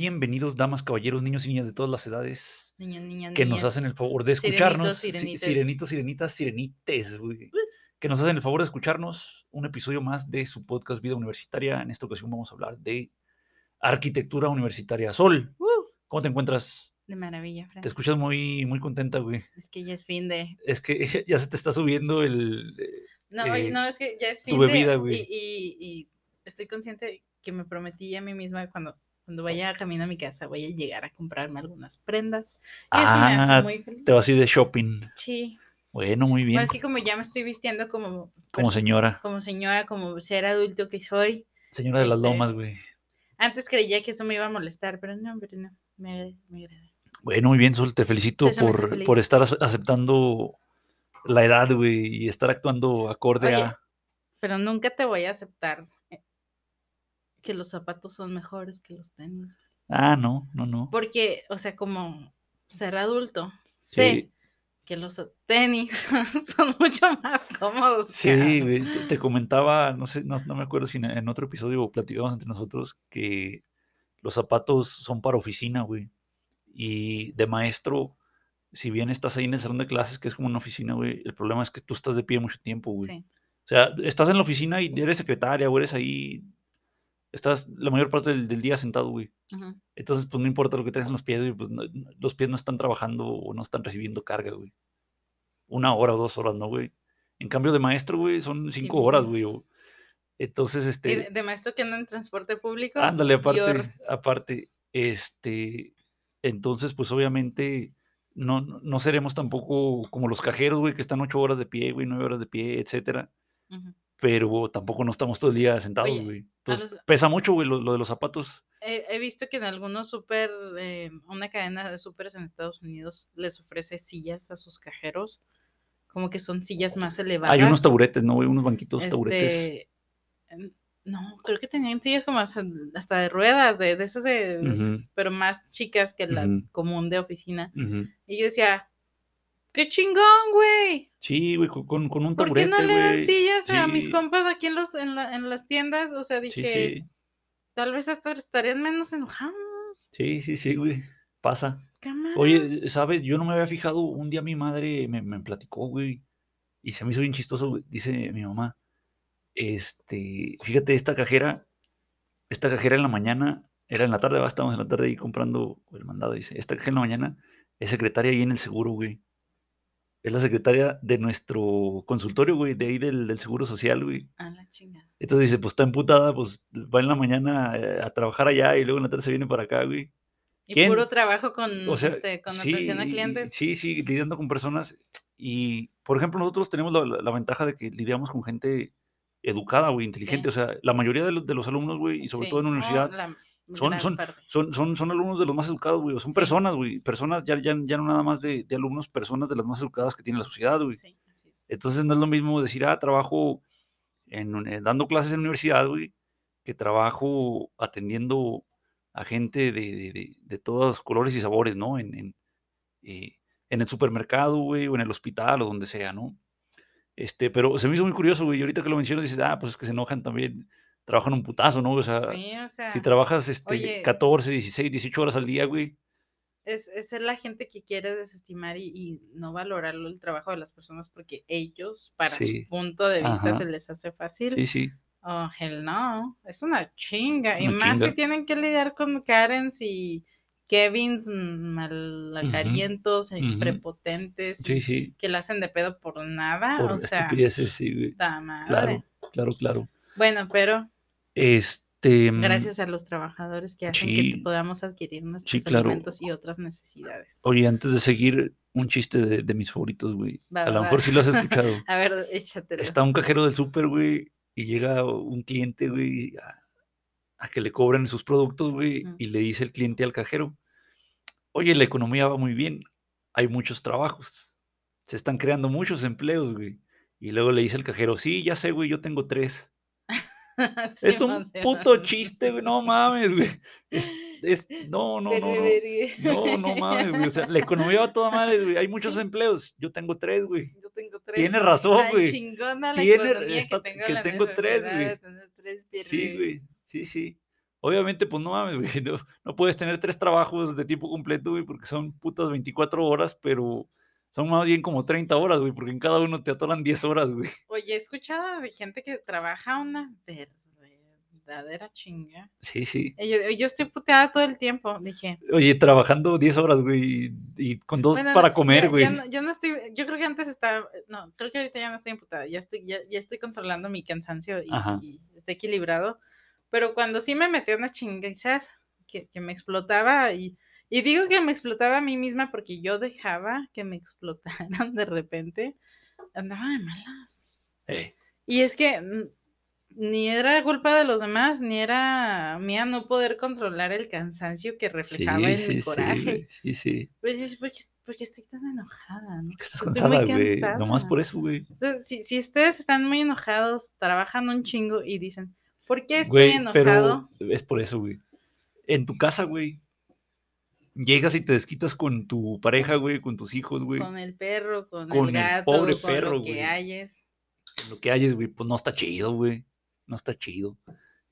bienvenidos, damas, caballeros, niños y niñas de todas las edades Niños, niñas, que nos hacen el favor de escucharnos. Sirenitos, sirenitas, sirenites, güey. Que nos hacen el favor de escucharnos. Un episodio más de su podcast Vida Universitaria. En esta ocasión vamos a hablar de arquitectura universitaria. Sol, Uh, ¿cómo te encuentras? de maravilla, Fran. Te escuchas muy, muy contenta, güey. Es que ya es fin de. Es que ya se te está subiendo el... eh, No, eh, oye, no, es que ya es tu fin de. bebida, güey. Y, y- y estoy consciente que me prometí a mí misma cuando, cuando vaya camino a mi casa, voy a llegar a comprarme algunas prendas. Y eso me Ah, hace muy feliz. Te vas a ir de shopping. Sí. Bueno, muy bien. Bueno, es que como ya me estoy vistiendo como. Como perso- señora. Como señora, como ser adulto que soy. Señora de las este, lomas, güey. Antes creía que eso me iba a molestar, pero no, pero no. Me me agrada. Bueno, muy bien, Sol, te felicito Eso me por, por estar ace- aceptando la edad, güey, y estar actuando acorde Oye, a... Pero nunca te voy a aceptar que los zapatos son mejores que los tenis. Ah, no, no, no. Porque, o sea, como ser adulto, sé que los tenis son mucho más cómodos. sí, a- güey, te, comentaba, no sé, no, no me acuerdo si en otro episodio platicamos entre nosotros que los zapatos son para oficina, güey, y de maestro, si bien estás ahí en el salón de clases, que es como una oficina, güey, el problema es que tú estás de pie mucho tiempo, güey. Sí. O sea, estás en la oficina y eres secretaria o eres ahí, estás la mayor parte del, del día sentado, güey. Entonces, pues no importa lo que tengas en los pies, güey, pues no- los pies no están trabajando o no están recibiendo carga, güey. Una hora o dos horas, ¿no, güey? En cambio de maestro, güey, son cinco horas, güey. o- Entonces, de, este, de maestro que anda en transporte público. ándale, aparte, yours. aparte, este, entonces, pues obviamente no, no no seremos tampoco como los cajeros, güey, que están ocho horas de pie, güey, nueve horas de pie, etcétera. Ujú. Pero tampoco no estamos todo el día sentados, Oye, güey. Entonces, los- pesa mucho, güey, lo, lo de los zapatos. He, he visto que en algunos super, eh, una cadena de supers en Estados Unidos les ofrece sillas a sus cajeros, como que son sillas más elevadas. Hay unos taburetes, ¿no, güey? Unos banquitos taburetes. Este, en- no, creo que tenían sillas como hasta, hasta de ruedas, de, de esas de, pero más chicas que la común de oficina. Ujú. Y yo decía, ¡qué chingón, güey! Sí, güey, con, con- un ¿Por qué taburete, no le dan sillas a mis Sí. compas aquí en, los, en, la- en las tiendas? O sea, Sí, dije, sí, tal vez hasta estarían menos enojados. sí, sí, sí, güey. Pasa. cámara". Oye, ¿sabes? Yo no me había fijado. Un día mi madre me, me platicó, güey. Y se me hizo bien chistoso, güey. Dice mi mamá. Este, fíjate, esta cajera, esta cajera en la mañana, era en la tarde, va, estábamos en la tarde ahí comprando el mandado. Dice, esta cajera en la mañana es secretaria ahí en el seguro, güey. Es la secretaria de nuestro consultorio, güey, de ahí del, del seguro social, güey. A la chingada. Entonces dice, pues está emputada, pues va en la mañana eh, a trabajar allá y luego en la tarde se viene para acá, güey. Y ¿Quién? puro trabajo con, O sea, este, con atención a clientes. Sí, sí, lidiando con personas. Y, por ejemplo, nosotros tenemos la, la- la ventaja de que lidiamos con gente educada, güey, inteligente. O sea, la mayoría de los, de los alumnos, güey, y sobre Sí, todo en la oh, universidad, la son, son, son, son, son alumnos de los más educados, güey. Son Sí. personas, güey. Personas, ya, ya, ya no nada más de, de alumnos, personas de las más educadas que tiene la sociedad, güey. Sí, así es. Entonces no es lo mismo decir, ah, trabajo en, eh, dando clases en la universidad, güey, que trabajo atendiendo a gente de, de, de- de todos colores y sabores, ¿no? En, en, eh, en el supermercado, güey, o en el hospital, o donde sea, ¿no? Este, pero se me hizo muy curioso, güey, y ahorita que lo mencionas dices, ah, pues es que se enojan también, trabajan un putazo, ¿no? O sea, Sí, o sea, si trabajas este, oye. 14, 16, 18 horas al día, güey, es, es ser la gente que quiere desestimar y, y no valorar el trabajo de las personas porque ellos, para Sí. su punto de vista, Ajá. se les hace fácil. sí, sí, Oh, hell no. Es una chinga. y más si tienen que lidiar con Karens y Kevins malacarientos y ujú. prepotentes sí, sí, que la hacen de pedo por nada. por o sea, sí, güey, madre. claro, claro, claro. Bueno, pero Este. mm, gracias a los trabajadores que hacen que sí. podamos adquirir nuestros claro. alimentos y otras necesidades. Oye, antes de seguir, un chiste de, de mis favoritos, güey. Va, A va, lo va. mejor sí lo has escuchado. A ver, échatelo. Está un cajero del súper, güey, y llega un cliente, güey, a, a que le cobren sus productos, güey, y le dice el cliente al cajero, oye, la economía va muy bien, hay muchos trabajos, se están creando muchos empleos, güey. Y luego le dice el cajero, sí, ya sé, güey, yo tengo tres. Es un puto chiste, güey, no mames, güey. Es, es- no, no, no, no. No, no mames, güey. O sea, la economía va toda madre, güey. Hay muchos Sí. empleos. Yo tengo tres, güey. Yo tengo tres. Tienes razón, güey. chingona la Tiene- está- que tengo, que la tengo tres, güey. tres, Sí, güey. Sí, sí. Obviamente, pues no mames, güey, no, no puedes tener tres trabajos de tiempo completo, güey, porque son putas 24 horas, pero son más bien como 30 horas, güey, porque en cada uno te atoran 10 horas, güey. Oye, he escuchado de gente que trabaja una verdadera chinga. Sí, sí. Yo, yo estoy puteada todo el tiempo, dije. Oye, trabajando 10 horas, güey, y, con dos Bueno, para comer, güey. Ya, no, ya no estoy, yo creo que antes estaba, no, creo que ahorita ya no estoy emputada, ya estoy, ya, ya estoy controlando mi cansancio y, y está equilibrado, pero cuando sí me metí unas chingazas que, que me explotaba y, y digo que me explotaba a mí misma porque yo dejaba que me explotaran de repente, andaba de malas. Eh, Y es que mm, ni era culpa de los demás, ni era mía no poder controlar el cansancio que reflejaba sí, en sí, mi sí, coraje. güey, sí, sí. Pues es porque, porque estoy tan enojada, ¿no? Que estás Estoy muy cansada, güey. Nomás por eso, güey. Si, si ustedes están muy enojados, trabajan un chingo y dicen, ¿por qué estoy Güey, enojado? pero es por eso, güey. En tu casa, güey. Llegas y te desquitas con tu pareja, güey, con tus hijos, güey. Con el perro, con, con el el gato, pobre con perro, lo que güey. hayes. Lo que hayes, güey, pues no está chido, güey. No está chido.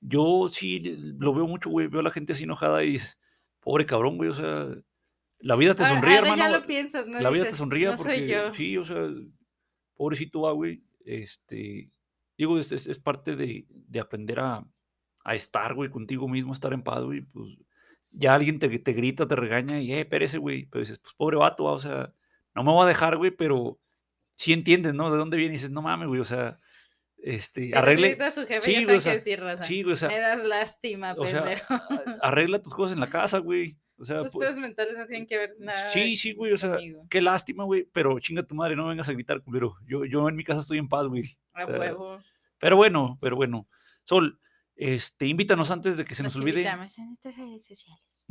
Yo sí lo veo mucho, güey. Veo a la gente así enojada y es, pobre cabrón, güey. O sea, la vida te Ahora- sonríe, ahora hermano. ya lo piensas, ¿no? la vida te Dices, sonríe no porque soy yo. sí, o sea, pobrecito va, güey. Este, digo, es, es, es parte de, de aprender a, a estar, güey, contigo mismo, a estar en paz, güey. Pues ya alguien te, te grita, te regaña y, eh, espérese, güey. Pero dices, pues pobre vato, va, o sea, no me voy a dejar, güey, pero sí entiendes, ¿no? De dónde viene y dices, no mames, güey, o sea, este, Si arregle, a su jefe, sí, ya güey, sabe o sea, qué decir, raza. sí, güey, o sea, Me das lástima, o sea, arregla tus cosas en la casa, güey. O sea, Tus mentales no tienen que ver nada. Sí, sí, güey, o sea, conmigo. qué lástima, güey, pero chinga tu madre, no me vengas a gritar, culero. Yo, yo en mi casa estoy en paz, güey. A huevo. Pero bueno, pero bueno. Sol, este, invítanos antes de que se nos Los olvide. invitamos en nuestras redes sociales.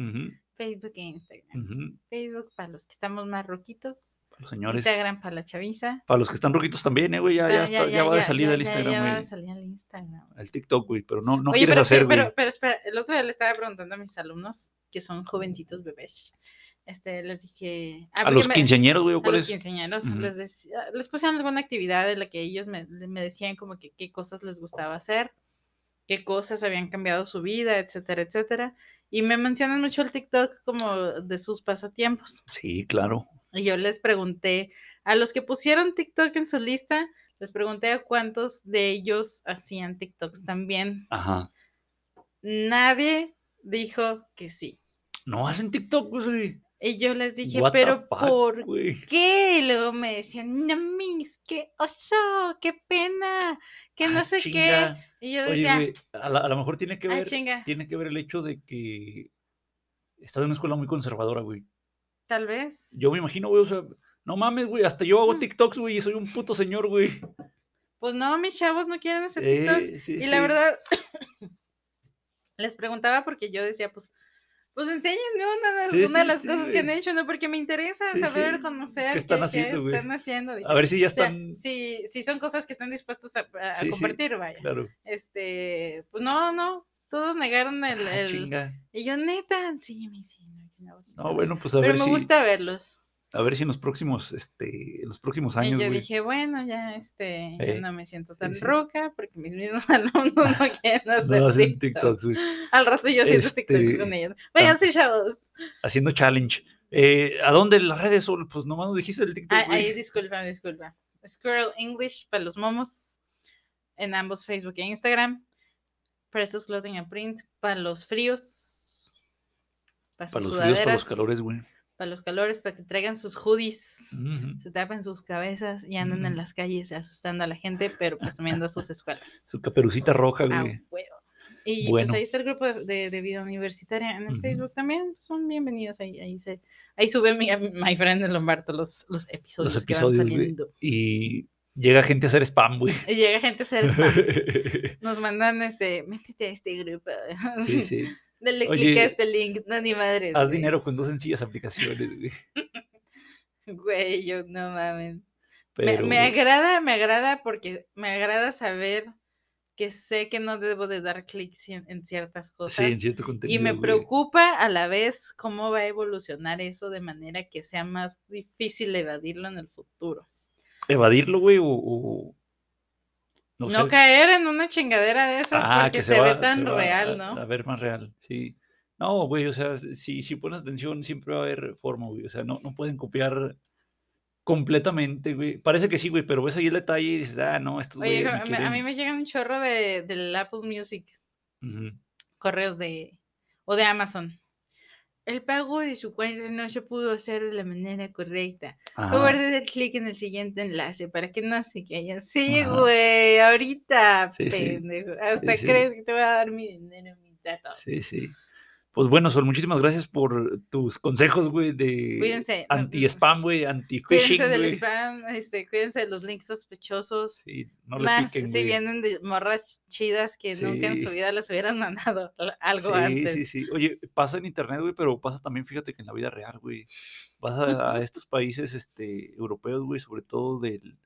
Facebook e Instagram. Facebook para los que estamos más roquitos. los señores. Instagram para la chaviza. Para los que están roquitos también, eh, güey, ya, ya, está, ya, va de salida el Instagram, Ya, va de salida el Instagram. El TikTok, güey, pero no, no Oye, quieres pero, hacer, sí, güey. pero, pero espera, el otro día le estaba preguntando a mis alumnos, que son jovencitos bebés, este, les dije... ah, A los quinceañeros, güey, les, decía- les pusieron alguna actividad en la que ellos me, me decían como que qué cosas les gustaba hacer, qué cosas habían cambiado su vida, etcétera, etcétera. Y me mencionan mucho el TikTok como de sus pasatiempos. Sí, claro. Y yo les pregunté, a los que pusieron TikTok en su lista, les pregunté a cuántos de ellos hacían TikToks también. Ajá. Nadie dijo que sí. No hacen TikTok, güey. Y yo les dije, What pero fuck, ¿por qué? Y luego me decían, no, mis, qué oso, qué pena, que no Ah, sé qué. Y yo decía, a, la- a lo mejor tiene que ah, ver, tiene que ver el hecho de que estás en una escuela muy conservadora, güey. tal vez. Yo me imagino, güey, o sea, no mames, güey, hasta yo hago Mm. TikToks, güey, y soy un puto señor, güey. Pues no, mis chavos no quieren hacer Eh, TikToks. sí, y sí. la verdad, les preguntaba porque yo decía, pues, pues enséñenme una, Sí, de las sí, cosas que han hecho, ¿no? Porque me interesa saber, conocer ¿Qué están qué, haciendo, están A ver si ya o sea, están. si, si son cosas que están dispuestos a, compartir, vaya. Claro. Este, pues no, no, todos negaron el... Ah, el- y yo, neta, sí, me sí, no, no No, TikToks". bueno, pues a Pero ver me si. gusta verlos. A ver si en los próximos, este, en los próximos Y años, yo güey. dije, bueno, ya este, ya Eh, no me siento tan sí. roca porque mis mismos alumnos no quieren hacer No hacen TikToks. TikToks, güey. Al rato yo haciendo TikToks Este, con ellos. Vayan, sí, chavos. Haciendo challenge. Eh, ¿A dónde las redes son? Pues nomás nos dijiste el TikTok, Ay, güey. ahí, disculpa, disculpa. Squirrel English para los momos en ambos Facebook e Instagram. Prestos Clothing and Print para los fríos. Para, los fríos, para los calores, güey. Para los calores, para que traigan sus hoodies. Se tapen sus cabezas y anden en Ujú. las calles asustando a la gente, pero presumiendo a sus escuelas. Su caperucita roja, Ah, güey. huevo. Y Bueno. pues ahí está el grupo de, de, vida universitaria en el. Facebook también. Son bienvenidos. Ahí, ahí, se, ahí sube mi, my friend el Lombardo los, los episodios, Los que van episodios, saliendo. Y llega gente a hacer spam, güey. Llega gente a hacer spam. Nos mandan este, métete a este grupo. sí, sí. Dale clic a este link. No, ni madre. Haz dinero con dos sencillas aplicaciones, güey. Güey, yo no mames. Me, Pero, me agrada, me agrada porque me agrada saber que sé que no debo de dar clics en, en ciertas sí, cosas. en cierto y contenido. me güey. preocupa a la vez cómo va a evolucionar eso de manera que sea más difícil evadirlo en el futuro. ¿Evadirlo, güey? O, o- No, No sé. caer en una chingadera de esas Ah, porque que se, va- ve tan real, ¿no? A ver más real, sí. No, güey, o sea, si, si pones atención, siempre va a haber forma, güey. O sea, no, no pueden copiar completamente, güey. Parece que sí, güey, pero ves ahí el detalle y dices, ah, no, estos Oye, güeyes me a mí- a mí me llega un chorro de, del Apple Music, correos de o de Amazon. El pago de su cuenta no se pudo hacer de la manera correcta. Ajá. Favor de dar clic en el siguiente enlace para que no se haya. Sí, Ajá. güey, ahorita, Sí, sí. pendejo. Hasta sí. crees que te voy a dar mi dinero, mis datos. Sí, sí. Pues bueno, Sol, muchísimas gracias por tus consejos, güey, de anti-spam, güey, anti-phishing, Cuídense del spam, este, cuídense de los links sospechosos. Sí, no le Más piquen, si güey. vienen de morras chidas que nunca en su Sí. vida les hubieran mandado al- algo Sí, antes. sí, sí. Oye, pasa en internet, güey, pero pasa también, fíjate que en la vida real, güey. Vas a, a estos países este, europeos, güey, sobre todo del,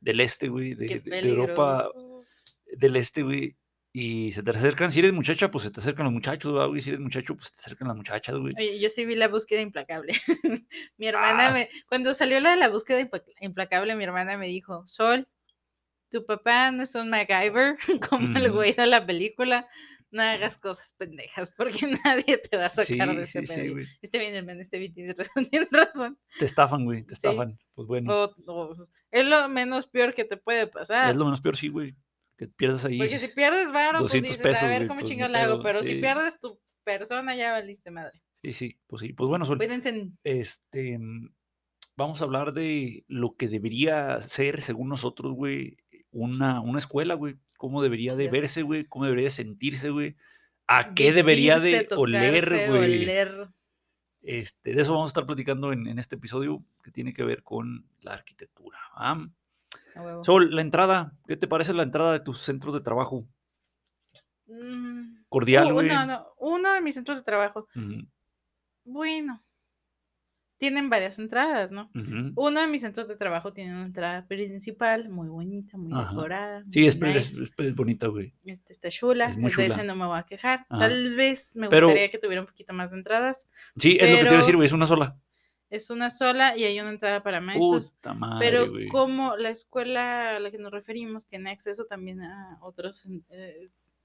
del este, güey, de, Europa del este, güey. Y se te acercan, si eres muchacha, pues se te acercan los muchachos, ¿verdad, güey. Si eres muchacho, pues se te acercan las muchachas, güey. Oye, yo sí vi la búsqueda implacable. mi hermana Ah. me, cuando salió la de la búsqueda impla- implacable, mi hermana me dijo, Sol, tu papá no es un MacGyver como el güey de la película. No hagas cosas pendejas porque nadie te va a Sí, sacar de ese sí, sí, pedo". güey. Este bien, hermano, este bien, tienes razón, tienes razón. Te estafan, güey, te estafan. Pues bueno, O- o- es lo menos peor que te puede pasar. es lo menos peor, sí, güey. Que pierdas ahí. Porque si pierdes varo, pues 200 dices, pesos, a ver cómo pues, la hago. Pero si pierdes tu persona, ya valiste madre. Sí, sí, pues sí. Pues bueno, Sol, Cuídense. en- este, vamos a hablar de lo que debería ser, según nosotros, güey, una, una escuela, güey. Cómo debería de Yes. verse, güey. Cómo debería de sentirse, güey. A qué debería de oler, güey. oler. Este, de eso vamos a estar platicando en, en este episodio que tiene que ver con la arquitectura. ¿ah? Huevo. Sol, la entrada, ¿qué te parece la entrada de tus centros de trabajo? Mm, Cordial, u- güey. no, no, uno de mis centros de trabajo. Bueno, tienen varias entradas, ¿no? ujú. Uno de mis centros de trabajo tiene una entrada principal muy bonita, muy Ajá. decorada. Sí, muy es, pre- es- nice. es pre- es bonita, güey. Este está chula, es muy de ese no me voy a quejar. Ajá. Tal vez me Pero- gustaría que tuviera un poquito más de entradas. Sí, es lo que te iba a decir, güey, es una sola. Es una sola y hay una entrada para maestros. Madre, Pero como la escuela a la que nos referimos tiene acceso también a otras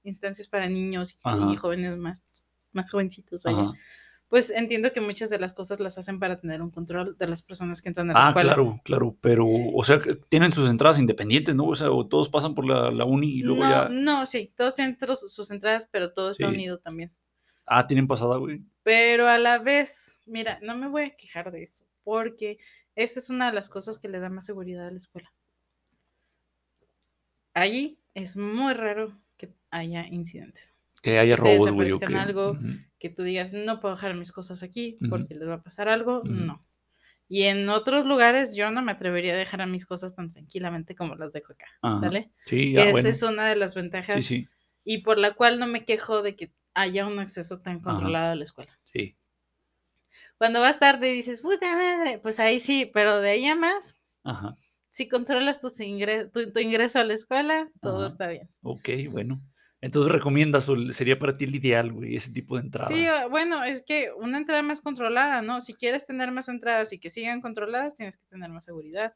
instancias para niños y, Ajá. y jóvenes más, más jovencitos, vaya, Ajá. pues entiendo que muchas de las cosas las hacen para tener un control de las personas que entran a la Ah, escuela. claro, claro, pero, o sea, tienen sus entradas independientes, ¿no? O sea, o todos pasan por la, la uni y luego no, ya. no, sí, todos tienen sus entradas, pero todo está Sí. unido también. Ah, tienen pasada, güey. Pero a la vez, mira, no me voy a quejar de eso, porque esa es una de las cosas que le da más seguridad a la escuela. Allí es muy raro que haya incidentes. Que haya robos, güey. que- algo. Ujú. Que tú digas, no puedo dejar mis cosas aquí porque les va a pasar algo, no. Y en otros lugares yo no me atrevería a dejar a mis cosas tan tranquilamente como las dejo acá, Ajá. ¿sale? Sí, ya, esa bueno. es una de las Sí, ventajas sí, y por la cual no me quejo de que haya un acceso tan controlado a la escuela. sí. Cuando vas tarde y dices, puta madre, pues ahí sí, pero de ahí a más, Ajá. si controlas tus ingre- tu, tu ingreso a la escuela, todo Ajá. está bien. Ok, bueno. Entonces recomiendas, o sería para ti el ideal, güey, ese tipo de entrada. Sí, bueno, es que una entrada más controlada, ¿no? Si quieres tener más entradas y que sigan controladas, tienes que tener más seguridad.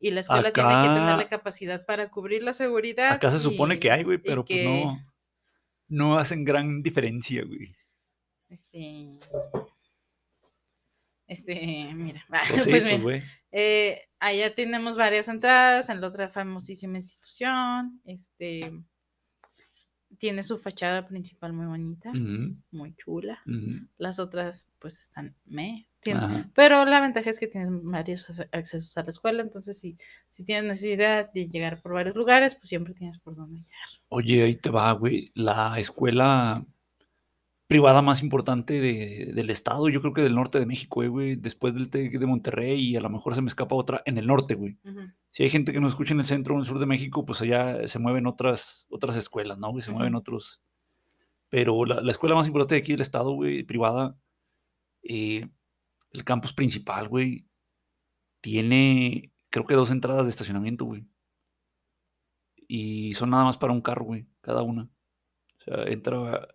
Y la escuela tiene que tener la capacidad para cubrir la seguridad. Acá se supone y- que hay, güey, pero pues no, no hacen gran diferencia, güey. Este, este, mira, Pues sí, pues pues, mira, eh, allá tenemos varias entradas, en la otra famosísima institución, este, tiene su fachada principal muy bonita, muy chula. Las otras, pues, están me. Ajá. Pero la ventaja es que tienen varios ac- accesos a la escuela, entonces si, si tienes necesidad de llegar por varios lugares, pues siempre tienes por dónde llegar. Oye, ahí te va, güey. La escuela privada más importante de- del estado, yo creo que del norte de México, eh, güey, después del TEC de Monterrey y a lo mejor se me escapa otra en el norte, güey. Ujú. Si hay gente que nos escucha en el centro o en el sur de México, pues allá se mueven otras, otras escuelas, ¿no? güey? Se mueven Ujú. otros. Pero la, la escuela más importante de aquí del estado, güey, privada, eh, el campus principal, güey, tiene, creo que dos entradas de estacionamiento, güey. Y son nada más para un carro, güey, cada una. O sea, entra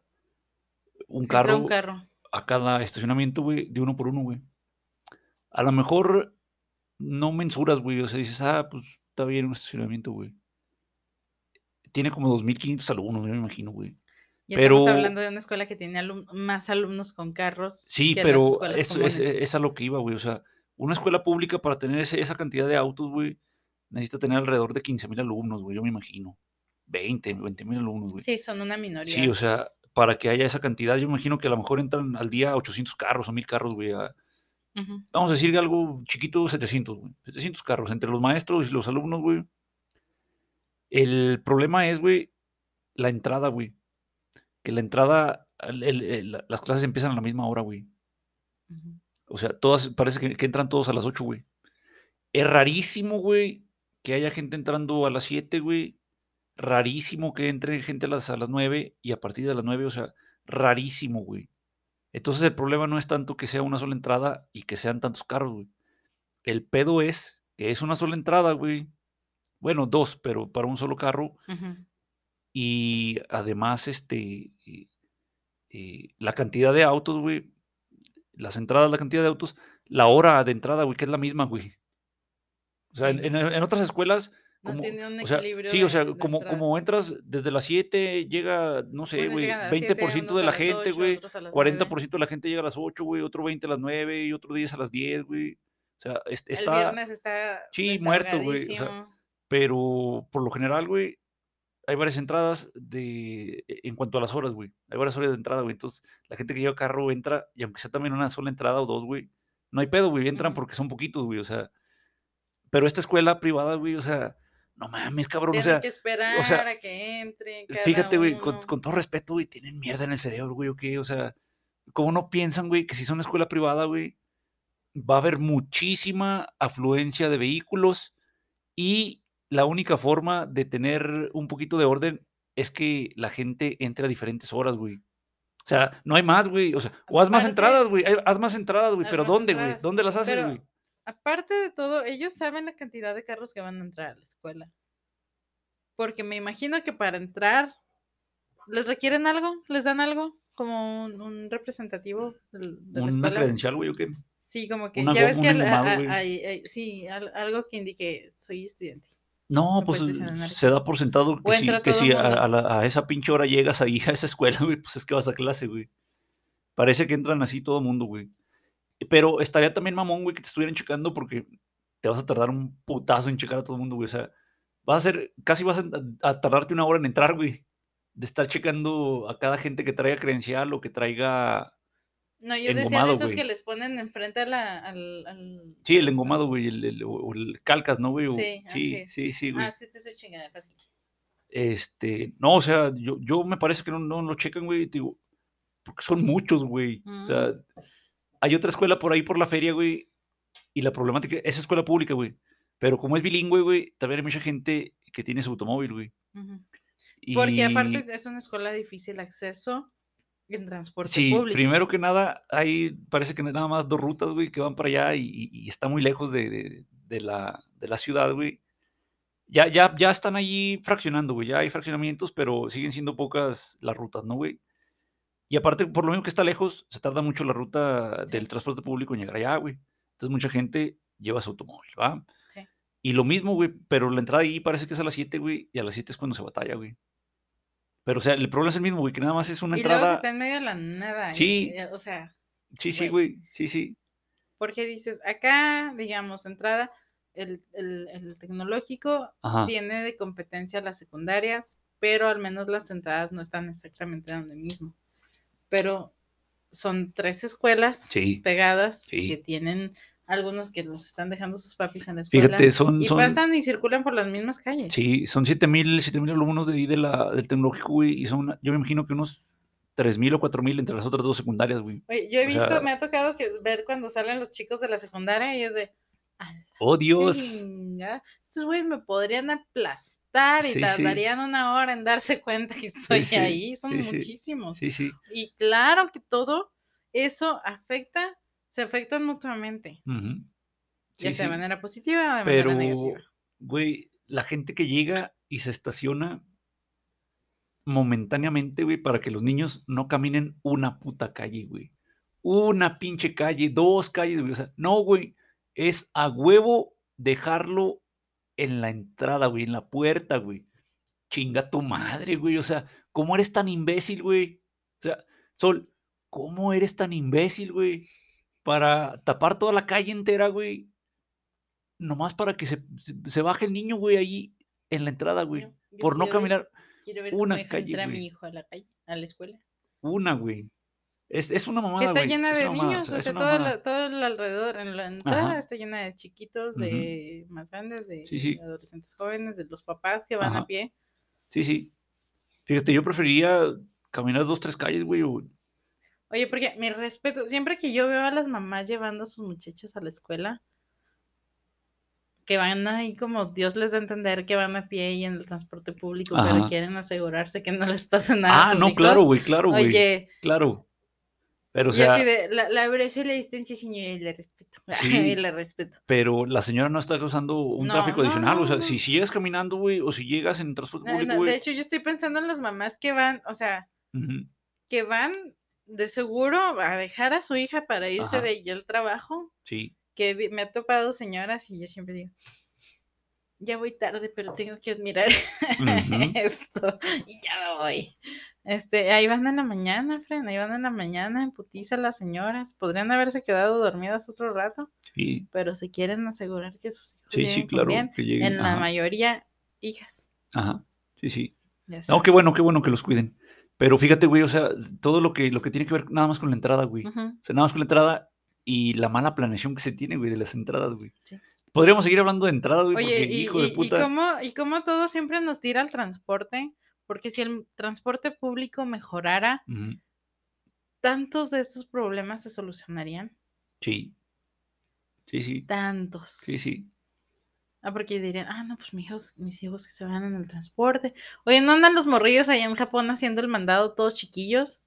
un Entra carro un carro. a cada estacionamiento, güey, de uno por uno, güey. A lo mejor no mensuras, güey. O sea, dices, ah, pues está bien un estacionamiento, güey. tiene como 2.500 alumnos, yo me imagino, güey. Pero- estamos hablando de una escuela que tiene alum- más alumnos con carros. Sí, que pero eso es, a lo que iba, güey. O sea, una escuela pública para tener ese- esa cantidad de autos, güey, necesita tener alrededor de 15.000 alumnos, güey, yo me imagino. 20, 20.000 alumnos, güey. Sí, son una minoría. Sí, o sea, para que haya esa cantidad, yo imagino que a lo mejor entran al día 800 carros o 1000 carros, güey. a- vamos a decir algo chiquito, 700, güey. 700 carros entre los maestros y los alumnos, güey. El problema es, güey, la entrada, güey. Que la entrada, el- el- las clases empiezan a la misma hora, güey. O sea, todas, parece que, que entran todos a las 8, güey. Es rarísimo, güey, que haya gente entrando a las 7, güey. Rarísimo que entre gente a las, a las 9 y a partir de las 9, o sea, rarísimo, güey. Entonces el problema no es tanto que sea una sola entrada y que sean tantos carros, güey. El pedo es que es una sola entrada, güey. Bueno, dos, pero para un solo carro. Ujú. Y además, este, eh, la cantidad de autos, güey. Las entradas, la cantidad de autos. La hora de entrada, güey, que es la misma, güey. O sea, en, Sí. en- en otras escuelas, No como, tiene un o sea, equilibrio sí, o de- sea, de como, como entradas. entras desde las 7, llega, no sé, güey, llegan a las 20% 7, de la gente, 8, güey. otros a las 9. 40% de la gente llega a las 8, güey, otro 20 a las 9 y otro 10 a las 10, güey. O sea, es- El está, viernes está Sí, muerto, güey, o sea, pero por lo general, güey, hay varias entradas de, e- en cuanto a las horas, güey. Hay varias horas de entrada, güey. Entonces, la gente que lleva carro entra, y aunque sea también una sola entrada o dos, güey, no hay pedo, güey. Entran porque son poquitos, güey. O sea, pero esta escuela privada, güey, o sea, no mames, cabrón. O Tienen sea, que esperar a que entre cada fíjate, güey, con, con todo respeto, güey, tienen mierda en el cerebro, güey, o qué, o sea, ¿cómo no piensan, güey, que si son una escuela privada, güey, va a haber muchísima afluencia de vehículos y la única forma de tener un poquito de orden es que la gente entre a diferentes horas, güey. O sea, no hay más, güey. O sea, o haz más entradas, güey. hay- Haz más entradas, güey. Pero ¿dónde, güey? ¿Dónde las haces, güey? Aparte de todo, ellos saben la cantidad de carros que van a entrar a la escuela. Porque me imagino que para entrar, ¿les requieren algo? ¿Les dan algo? Como un, un representativo de la Una escuela. credencial, güey, o qué. Sí, como que Una ya ves que al- a- a- sí, al- algo que indique soy estudiante. No, No pues se da por sentado que si, que a, la- a esa pinche hora llegas ahí a esa escuela, güey, pues es que vas a clase, güey. Parece que entran así todo mundo, güey. Pero estaría también mamón, güey, que te estuvieran checando porque te vas a tardar un putazo en checar a todo el mundo, güey. O sea, vas a ser, casi vas a, a tardarte una hora en entrar, güey. De estar checando a cada gente que traiga credencial o que traiga. No, yo decía de esos güey. que les ponen enfrente a la, al, al- Sí, el engomado, güey, el, el- o- el calcas, ¿no, güey? O- Sí, sí, es. sí, sí, güey. Ah, sí, te estoy chingada, fácil. Este, no, o sea, yo, yo me parece que no, no lo checan, güey, digo, porque son muchos, güey. O sea, hay otra escuela por ahí por la feria, güey, y la problemática, esa escuela pública, güey, pero como es bilingüe, güey, también hay mucha gente que tiene su automóvil, güey. Y, Porque aparte es una escuela de difícil acceso en transporte sí, público. primero que nada, hay, parece que nada más dos rutas, güey, que van para allá y, está muy lejos de, de- de la, de la ciudad, güey. Ya, ya, ya están allí fraccionando, güey, ya hay fraccionamientos, pero siguen siendo pocas las rutas, ¿no, güey? Y aparte, por lo mismo que está lejos, se tarda mucho la ruta Sí. del transporte público en llegar allá, güey. Entonces mucha gente lleva su automóvil, ¿va? Sí. Y lo mismo, güey, pero la entrada ahí parece que es a las 7, güey, y a las 7 es cuando se batalla, güey. Pero, o sea, el problema es el mismo, güey, que nada más es una Y luego que entrada. está en medio de la nada. y- Sí. y, o sea, Sí, sí, güey. güey, sí, sí. porque dices, acá, digamos, entrada, el, el- el tecnológico Ajá. tiene de competencia las secundarias, pero al menos las entradas no están exactamente donde mismo. Pero son tres escuelas Sí, pegadas sí. que tienen algunos que los están dejando sus papis en la escuela. Fíjate, son, y son, pasan y circulan por las mismas calles. sí, son 7000 mil alumnos de ahí de la, del tecnológico, güey, y son, yo me imagino que unos 3000 o 4000 entre las otras dos secundarias, güey. Oye, yo he O visto, sea- me ha tocado que ver cuando salen los chicos de la secundaria y es de, "A la ¡Oh, Dios! chinga, estos güeyes me podrían aplastar y Sí, sí. tardarían una hora en darse cuenta que estoy sí, ahí, son muchísimos. Sí, sí. Y claro que todo eso afecta, se afectan mutuamente, ujú. ya Sí, sea de manera positiva o de manera Pero, negativa. güey, la gente que llega y se estaciona momentáneamente, güey, para que los niños no caminen una puta calle, güey. Una pinche calle, dos calles, güey. O sea, no, güey. Es a huevo dejarlo en la entrada, güey, en la puerta, güey. Chinga tu madre, güey. O sea, ¿cómo eres tan imbécil, güey? O sea, Sol, ¿cómo eres tan imbécil, güey? Para tapar toda la calle entera, güey. Nomás para que se, se- se baje el niño, güey, ahí en la entrada, güey. Yo- yo Por no ver- caminar Quiero ver una cómo deja calle, entrar a güey. mi hijo a la calle, a la escuela. una, güey. Es, es una mamada, que está güey, llena es de mamada, niños, o sea, todo, todo el alrededor, en la entrada Ajá. está llena de chiquitos, de más grandes, de Sí, sí. adolescentes jóvenes, de los papás que van Ajá. a pie. Sí, sí. Fíjate, yo preferiría caminar dos, tres calles, güey. o- Oye, porque mi respeto, siempre que yo veo a las mamás llevando a sus muchachos a la escuela, que van ahí como Dios les da a entender que van a pie y en el transporte público, pero quieren asegurarse que no les pase nada. Ah, no, hijos. claro, güey, claro, güey. Oye, Claro. Pero, o sea, de, la, la abrazo y la distancia, señor, y le respeto. Sí. y le respeto. pero la señora no está causando un No, tráfico adicional. no, o sea, si, si llegas caminando, güey, o si llegas en transporte público, güey. de hecho, yo estoy pensando en las mamás que van, o sea, que van de seguro a dejar a su hija para irse Ajá. de allí al trabajo, Sí, que me ha topado señoras y yo siempre digo, ya voy tarde, pero tengo que admirar esto y ya me voy. Este, ahí van en la mañana, Fren, ahí van en la mañana, en putiza las señoras. Podrían haberse quedado dormidas otro rato, sí, pero se quieren asegurar que sus hijos sí, sí, claro. bien. Que lleguen. En la mayoría, hijas. ajá, sí, sí. No, qué bueno, qué bueno que los cuiden. Pero fíjate, güey, o sea, todo lo que, lo que tiene que ver nada más con la entrada, güey. O sea, nada más con la entrada y la mala planeación que se tiene, güey, de las entradas, güey. Sí. Podríamos seguir hablando de entrada, güey, Oye, porque y, hijo de y- y puta. cómo, y cómo todo siempre nos tira al transporte, porque si el transporte público mejorara, tantos de estos problemas se solucionarían. Sí. Sí, sí. Tantos. Sí, sí. Ah, porque dirían, ah, no, pues mis hijos, mis hijos que se van en el transporte. Oye, ¿no andan los morrillos allá en Japón haciendo el mandado todos chiquillos?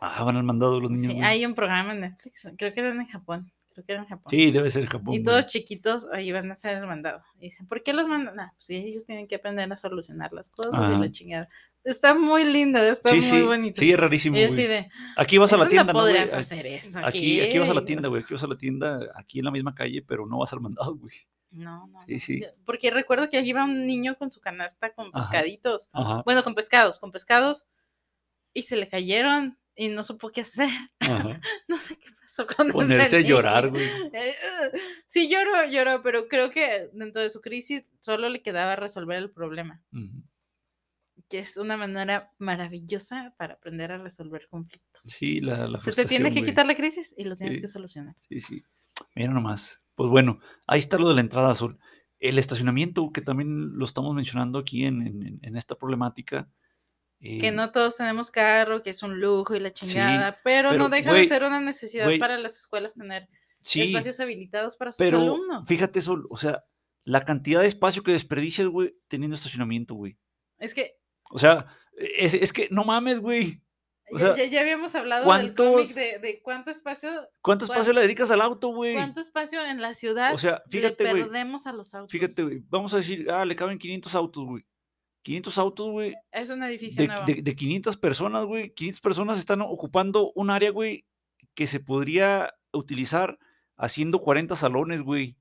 Ah, van al mandado los niños. Sí, güey. hay un programa en Netflix, creo que era en Japón, creo que era en Japón. Sí, debe ser Japón. Y güey. todos chiquitos ahí van a hacer el mandado. Y dicen, ¿por qué los mandan? Ah, pues ellos tienen que aprender a solucionar las cosas y la chingada. Está muy lindo, está Sí, muy sí. bonito. Sí, es rarísimo, y güey. así de, Aquí vas a la "Eso tienda, no ¿no, güey? Aquí- hacer eso Aquí, aquí vas a la tienda, güey. Aquí vas a la tienda, aquí en la misma calle, pero no vas al mandado, güey. No, no, Sí, sí. Porque recuerdo que allí iba un niño con su canasta con Ajá. pescaditos. Ajá. Bueno, con pescados, con pescados. Y se le cayeron y no supo qué hacer. Ajá. No sé qué pasó con Ponerse a llorar, güey. Eh, Sí, lloró, lloró, pero creo que dentro de su crisis solo le quedaba resolver el problema, que es una manera maravillosa para aprender a resolver conflictos. Sí, la, la Se te tiene que quitar la crisis y lo tienes Sí. que solucionar. Sí, sí. Mira nomás. Pues bueno, ahí está lo de la entrada azul. El estacionamiento, que también lo estamos mencionando aquí en, en- en esta problemática. Que eh, no todos tenemos carro, que es un lujo y la chingada, pero, pero, no deja de ser una necesidad para las escuelas tener Sí, espacios habilitados para sus pero alumnos. fíjate eso, o sea, la cantidad de espacio que desperdicias, güey, teniendo estacionamiento, güey. Es que O sea, es, es que no mames, güey. O ya, sea, ya- ya habíamos hablado del cómic ¿cuántos- de, de cuánto espacio, ¿Cuánto cuán- espacio le dedicas al auto, güey? cuánto espacio en la ciudad O sea, le fíjate, güey. perdemos a los autos. Fíjate, güey. Vamos a decir, ah, le caben 500 autos, güey. 500 autos, güey. Es un edificio De, nuevo. de, de 500 personas, güey. 500 personas están ocupando un área, güey, que se podría utilizar haciendo 40 salones, güey.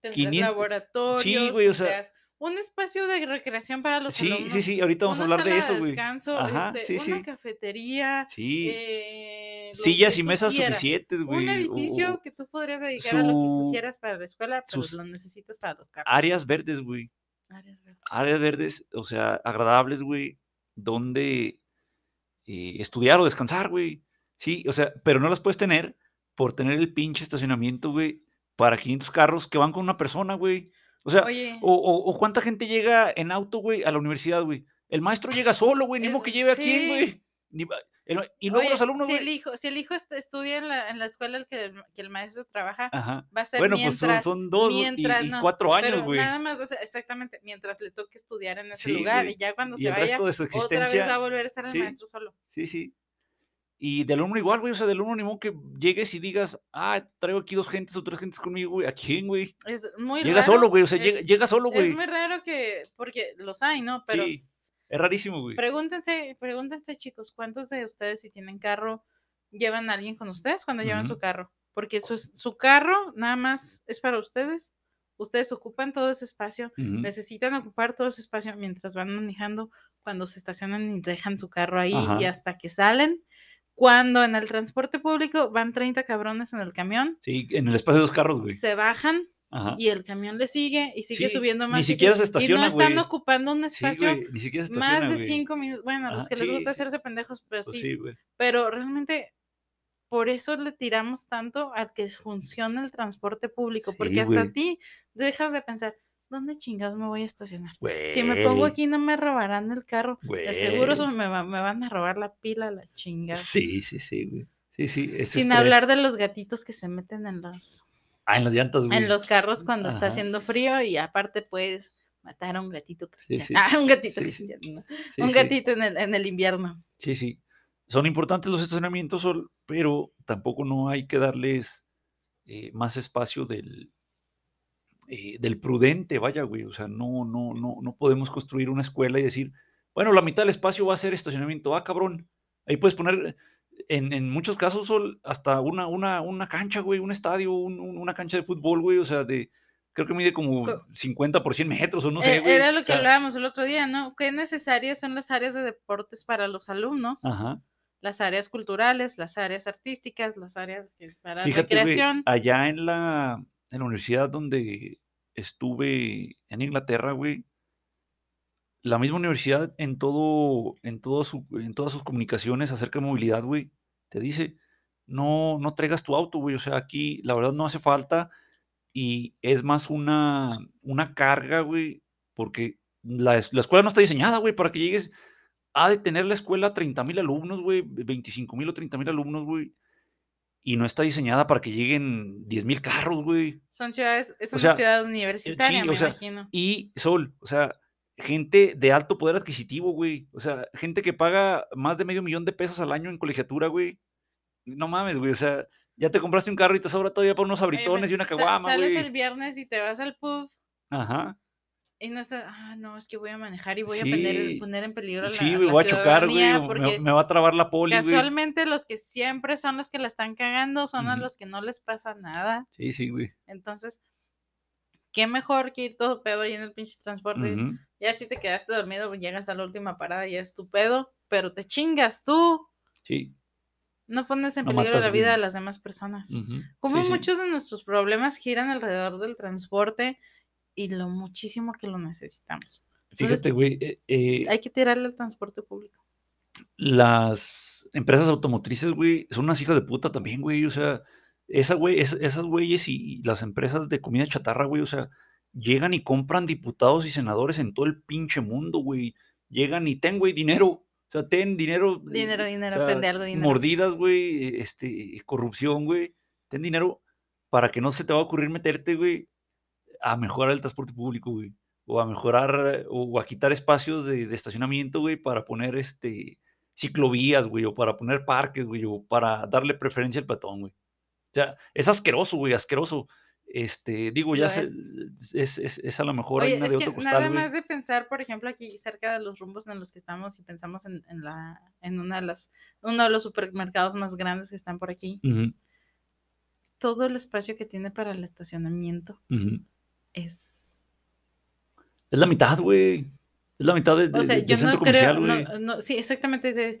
Tendrás 500 laboratorios, güey, o sea- un espacio de recreación para los Sí, alumnos. sí, sí. Ahorita vamos a hablar de eso, güey. descanso, Ajá, este, sí, una sí. cafetería, Sí. eh, Sillas y mesas quieras. suficientes, güey. Un edificio o que tú podrías dedicar a lo que quisieras para la escuela, pero sus lo necesitas para los áreas verdes, güey. Áreas verdes. Áreas verdes, o sea, agradables, güey. Donde eh, estudiar o descansar, güey. Sí, o sea, pero no las puedes tener por tener el pinche estacionamiento, güey, para 500 carros que van con una persona, güey. O sea, Oye, o, o- o cuánta gente llega en auto, güey, a la universidad, güey. El maestro llega solo, güey, ni Es- modo que lleve a quién, güey. Ni va- el- y luego oye, los alumnos, si güey. el hijo, si el hijo est- estudia en la, en la escuela el que, el, que el maestro trabaja, Ajá. va a ser Bueno, pues son, mientras, son dos y- mientras, y, no, cuatro años, pero güey. nada más, o sea, exactamente, mientras le toque estudiar en ese Sí, lugar güey. y ya cuando Y se el vaya, resto de su otra vez existencia. va a volver a estar el sí. maestro solo. Sí, sí. Y del alumno igual, güey. O sea, del alumno ni modo que llegues y digas, ah, traigo aquí dos gentes o tres gentes conmigo, güey. ¿A quién, güey? Es muy Llega raro. solo, güey. O sea, es, llega, llega solo, es güey. muy raro que, porque los hay, ¿no? Pero Sí, Es rarísimo, güey. pregúntense, pregúntense, chicos, ¿cuántos de ustedes si tienen carro llevan a alguien con ustedes cuando llevan su carro? Porque su, su carro nada más es para ustedes ustedes ocupan todo ese espacio, Ujú. necesitan ocupar todo ese espacio mientras van manejando, cuando se estacionan y dejan su carro ahí y Ajá. hasta que salen. Cuando en el transporte público van 30 cabrones en el camión, Sí, en el espacio de dos carros, güey. se bajan Ajá. y el camión le sigue y sigue Sí, subiendo ni más. y siquiera se estaciona, Y no están güey. ocupando un Sí, espacio güey, ni más de güey. cinco minutos. Bueno, a los Ajá, que les gusta hacerse pendejos, pero Pues sí. sí, güey. Pero realmente por eso le tiramos tanto al que funcione el transporte público, porque hasta güey. ti dejas de pensar, ¿dónde chingados me voy a estacionar? Si me pongo aquí no me robarán el carro. De seguro me, va- me van a robar la pila, la chingada. Sí, sí, sí, güey. Sí, sí, Sin estrés. hablar de los gatitos que se meten en los, Ah, en las llantas, güey. en los carros cuando está haciendo frío y aparte puedes matar a un gatito cristiano. sí. Ah, un gatito Sí, cristiano. un gatito en el, en el invierno. Sí, sí. Son importantes los estacionamientos, pero tampoco no hay que darles eh, más espacio del, eh, del prudente, vaya, güey. O sea, no, no, no, no podemos construir una escuela y decir, bueno, la mitad del espacio va a ser estacionamiento. Ah, cabrón. Ahí puedes poner, en, en muchos casos, Sol, hasta una, una, una cancha, güey, un estadio, un- un- una cancha de fútbol, güey. O sea, de, creo que mide como Co- 50 por 100 metros o no sé, güey. Era lo O que sea, hablábamos el otro día, ¿no? Qué necesarias son las áreas de deportes para los alumnos, Ajá. las áreas culturales, las áreas artísticas, las áreas para Fíjate, güey, recreación. allá en la, en la universidad donde estuve en Inglaterra, güey, la misma universidad en todo, en todas sus comunicaciones acerca de movilidad, güey, te dice, no, no traigas tu auto, güey, o sea, aquí la verdad no hace falta y es más una, una carga, güey, porque la escuela no está diseñada, güey, para que llegues, ha de tener la escuela 30 mil alumnos, güey, 25 mil o 30 mil alumnos, güey, y no está diseñada para que lleguen 10 mil carros, güey. Son ciudades, es O una sea, ciudad Eh, universitaria, sí, me o sea, imagino. y Sol, o sea, gente de alto poder adquisitivo, güey. O sea, gente que paga más de medio millón de pesos al año en colegiatura, güey. No mames, güey. O sea, ya te compraste un carro y te sobra todavía para unos Oye, abritones y una caguama, sales el güey. viernes y te vas al pub Ajá. Y no estás, ah, no, es que voy a manejar y voy a poner, Sí, poner en peligro a la, sí, a voy a chocar, güey. Me, me va a trabar la poli, güey. casualmente los que siempre son los que la están cagando son a Ujú. los que no les pasa nada. Sí, sí, güey. Entonces, qué mejor que ir todo pedo ahí en el pinche transporte. Ujú. Ya si te quedaste dormido, llegas a la última parada y es tu pedo, pero te chingas tú. Sí. No pones en No peligro la vida de las demás personas. ujú, Como sí, sí. muchos de nuestros problemas giran alrededor del transporte y lo muchísimo que lo necesitamos. Fíjate, güey. eh, eh, hay que tirarle al transporte público. las empresas automotrices, güey, son unas hijas de puta también, güey. O sea, esa, güey, es- esas güeyes y, y las empresas de comida chatarra, güey, o sea, llegan y compran diputados y senadores en todo el pinche mundo, güey. Llegan y ten, güey, dinero. O sea, ten dinero. eh, Dinero, o dinero, sea, algo, dinero. Mordidas, güey, este, corrupción, güey. Ten dinero para que no se te va a ocurrir meterte, güey, a mejorar el transporte público, güey. O a mejorar, o a quitar espacios de, de estacionamiento, güey, para poner este ciclovías, güey, o para poner parques, güey, o para darle preferencia al peatón, güey. O sea, es asqueroso, güey, asqueroso. Este, digo, ya se- es. es, a lo mejor Oye, es de que otro nada costal, güey. más de pensar, por ejemplo, aquí cerca de los rumbos en los que estamos y pensamos en, en la, en una de las, uno de los supermercados más grandes que están por aquí, todo el espacio que tiene para el estacionamiento ujú. Es Es la mitad, güey. Es la mitad de, de- O sea, de- yo del centro no comercial, güey. no, no, sí, exactamente.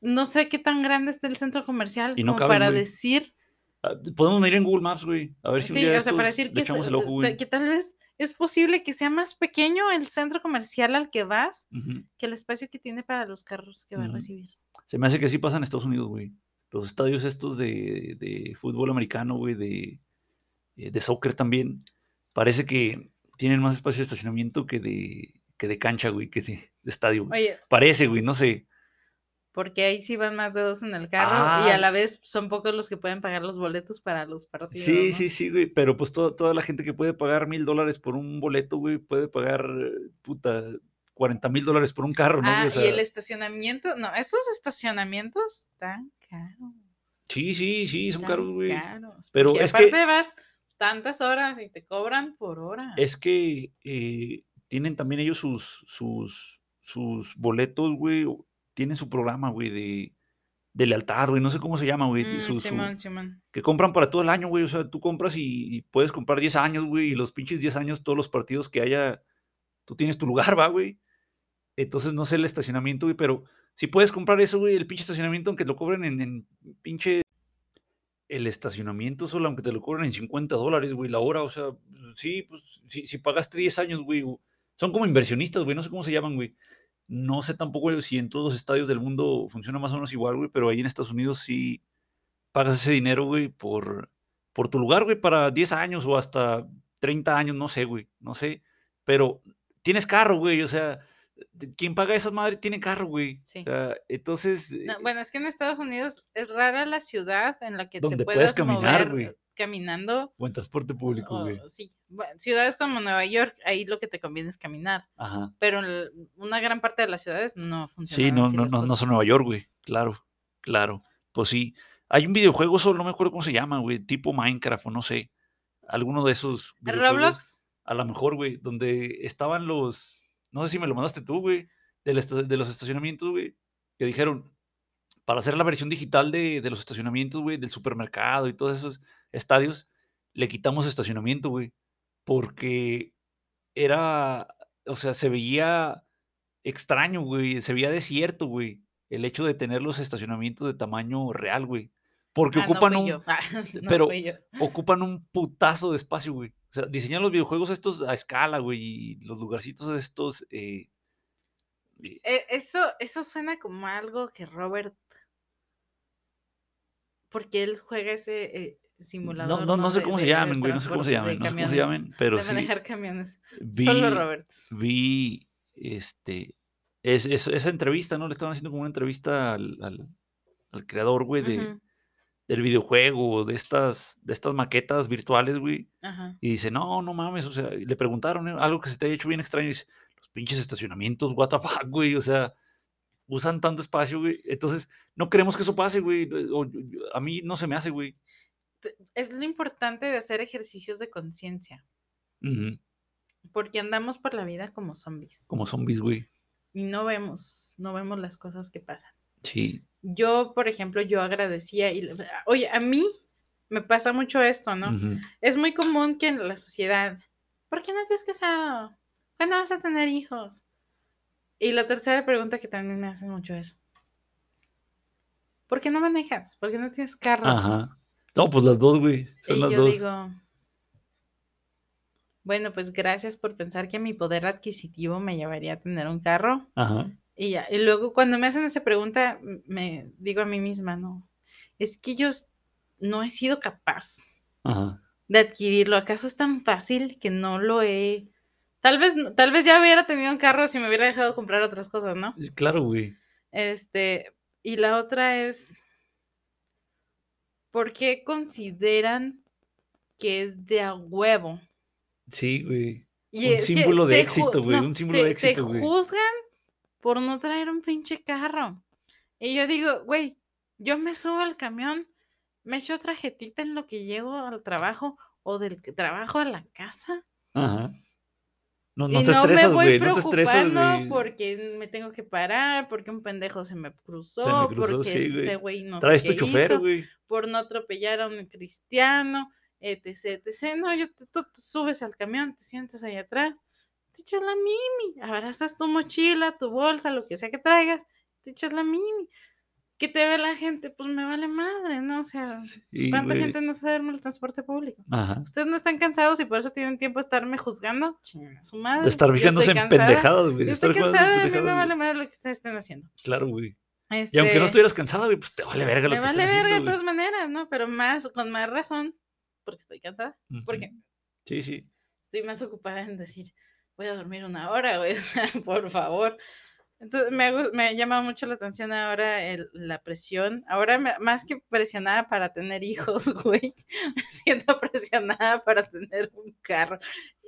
no sé qué tan grande está el centro comercial Y no como caben, para decir, Ah, Podemos medir en Google Maps, güey. A ver si un sí, día o sea, para decir que, el ojo, güey. que tal vez es posible que sea más pequeño el centro comercial al que vas que el espacio que tiene para los carros que va a recibir. Se me hace que sí pasa en Estados Unidos, güey. Los estadios estos de, de fútbol americano, güey, de, eh, de soccer también, parece que tienen más espacio de estacionamiento que de, que de cancha, güey, que de, de estadio. güey. Oye, Parece, güey, no sé. porque ahí sí van más de dos en el carro y Ah. a la vez son pocos los que pueden pagar los boletos para los partidos. Sí, ¿no? sí, sí, güey. Pero pues to- toda la gente que puede pagar mil dólares por un boleto, güey, puede pagar, puta, 40 mil dólares por un carro, ¿no? Ah, O y el estacionamiento, no, esos estacionamientos están caros. sí, sí, sí, son caros, güey. caros, Pero es que- aparte vas tantas horas y te cobran por hora. Es que eh, tienen también ellos sus, sus, sus boletos, güey. Tienen su programa, güey, de, de lealtad, güey, no sé cómo se llama, güey. Mm, su- su- Simón, Simón. que compran para todo el año, güey. O sea, tú compras y, y puedes comprar 10 años, güey. Y los pinches 10 años, todos los partidos que haya, tú tienes tu lugar, va, güey. Entonces, no sé el estacionamiento, güey, pero si puedes comprar eso, güey, el pinche estacionamiento, aunque te lo cobren en, en pinche. El estacionamiento solo, aunque te lo cobren en 50 dólares, güey, la hora, o sea, sí, pues, si, si pagaste 10 años, güey, son como inversionistas, güey, no sé cómo se llaman, güey. No sé tampoco si en todos los estadios del mundo funciona más o menos igual, güey, pero ahí en Estados Unidos sí pagas ese dinero, güey, por, por tu lugar, güey, para 10 años o hasta 30 años, no sé, güey, no sé. Pero tienes carro, güey, o sea, quien paga esas madres tiene carro, güey. Sí. O entonces, No, eh, bueno, es que en Estados Unidos es rara la ciudad en la que Donde te puedes puedas caminar, mover güey. caminando. buen transporte público, o- güey. sí, bueno, ciudades como Nueva York, ahí lo que te conviene es caminar, Ajá. pero una gran parte de las ciudades no Sí, funcionan no, no, no, no son. Nueva York, güey. Claro, claro. Pues sí. Hay un videojuego, solo no me acuerdo cómo se llama, güey, tipo Minecraft o no sé. Alguno de esos videojuegos. ¿Roblox? A lo mejor, güey, donde estaban los. No sé si me lo mandaste tú, güey. esta- De los estacionamientos, güey. Que dijeron. Para hacer la versión digital de, de los estacionamientos, güey, del supermercado y todos esos estadios, le quitamos estacionamiento, güey. Porque era. O sea, se veía extraño, güey. Se veía desierto, güey. El hecho de tener los estacionamientos de tamaño real, güey. Porque Ah, ocupan un. Ah, no pero ocupan un putazo de espacio, güey. O sea, diseñan los videojuegos estos a escala, güey, y los lugarcitos estos. eh, eh, Eh, Eso, eso suena como algo que Robert, porque él juega ese eh, simulador. no, no, no sé cómo se llamen, güey, no sé cómo se llamen, no sé cómo se llamen, pero de sí manejar camiones. vi, Solo Robert. vi, este, es, es- esa entrevista, ¿no? Le estaban haciendo como una entrevista al, al- al creador, güey, de, del videojuego, de estas, de estas maquetas virtuales, güey. Ajá. Y dice, no, no mames, o sea, le preguntaron ¿eh? algo que se te haya hecho bien extraño. Y dice, los pinches estacionamientos, what the fuck, güey, o sea, usan tanto espacio, güey. Entonces, no queremos que eso pase, güey. o- o- a mí no se me hace, güey. Es lo importante de hacer ejercicios de conciencia, porque andamos por la vida como zombies. Como zombies, güey. Y no vemos, no vemos las cosas que pasan. Sí. Yo, por ejemplo, yo agradecía y, oye, a mí me pasa mucho esto, ¿no? Es muy común que en la sociedad, ¿por qué no te has casado? ¿Cuándo vas a tener hijos? Y la tercera pregunta que también me hacen mucho es, ¿por qué no manejas? ¿Por qué no tienes carro? Ajá. No, pues las dos, güey. Son y las yo dos. digo, bueno, pues gracias por pensar que mi poder adquisitivo me llevaría a tener un carro. Ajá. Y ya, y luego cuando me hacen esa pregunta, me digo a mí misma, no, es que yo no he sido capaz Ajá. de adquirirlo. ¿Acaso es tan fácil que no lo he... Tal vez, tal vez ya hubiera tenido un carro si me hubiera dejado comprar otras cosas, ¿no? Claro, güey. Este, y la otra es, ¿por qué consideran que es de a huevo? Sí, güey. Y Un símbolo de éxito, güey, no, un símbolo te- de éxito, Te güey. juzgan por no traer un pinche carro. Y yo digo, güey, yo me subo al camión, me echo tarjetita en lo que llego al trabajo o del que- trabajo a la casa. Ajá. No, no y te no me voy güey. No te estresas, preocupando porque me tengo que parar, porque un pendejo se me cruzó, Se me cruzó, porque sí, este güey. no Traes sé tu qué chofer, hizo, por no atropellar a un cristiano, etc, etc. No, yo, tú, tú subes al camión, te sientas ahí atrás, te echas la mimi, abrazas tu mochila, tu bolsa, lo que sea que traigas, te echas la mimi. ¿Qué te ve la gente? Pues me vale madre, ¿no? O sea, Sí, ¿cuánta güey. gente no sabe el transporte público? Ajá. ¿Ustedes no están cansados y por eso tienen tiempo de estarme juzgando? Chinga su madre. De estar fijándose en pendejadas, güey. Yo estoy estar cansada, a mí me vale madre lo que ustedes estén haciendo. Claro, güey. Este, Y aunque no estuvieras cansado, güey, pues te vale verga lo me que vale verga de todas maneras, ¿no? Pero más, con más razón, porque estoy cansada. güey. Porque Ujú. Sí, sí. estoy más ocupada en decir, voy a dormir una hora, güey, o sea, por favor. Entonces, me, me llama mucho la atención ahora el- la presión. Ahora, me- más que presionada para tener hijos, güey, me siento presionada para tener un carro.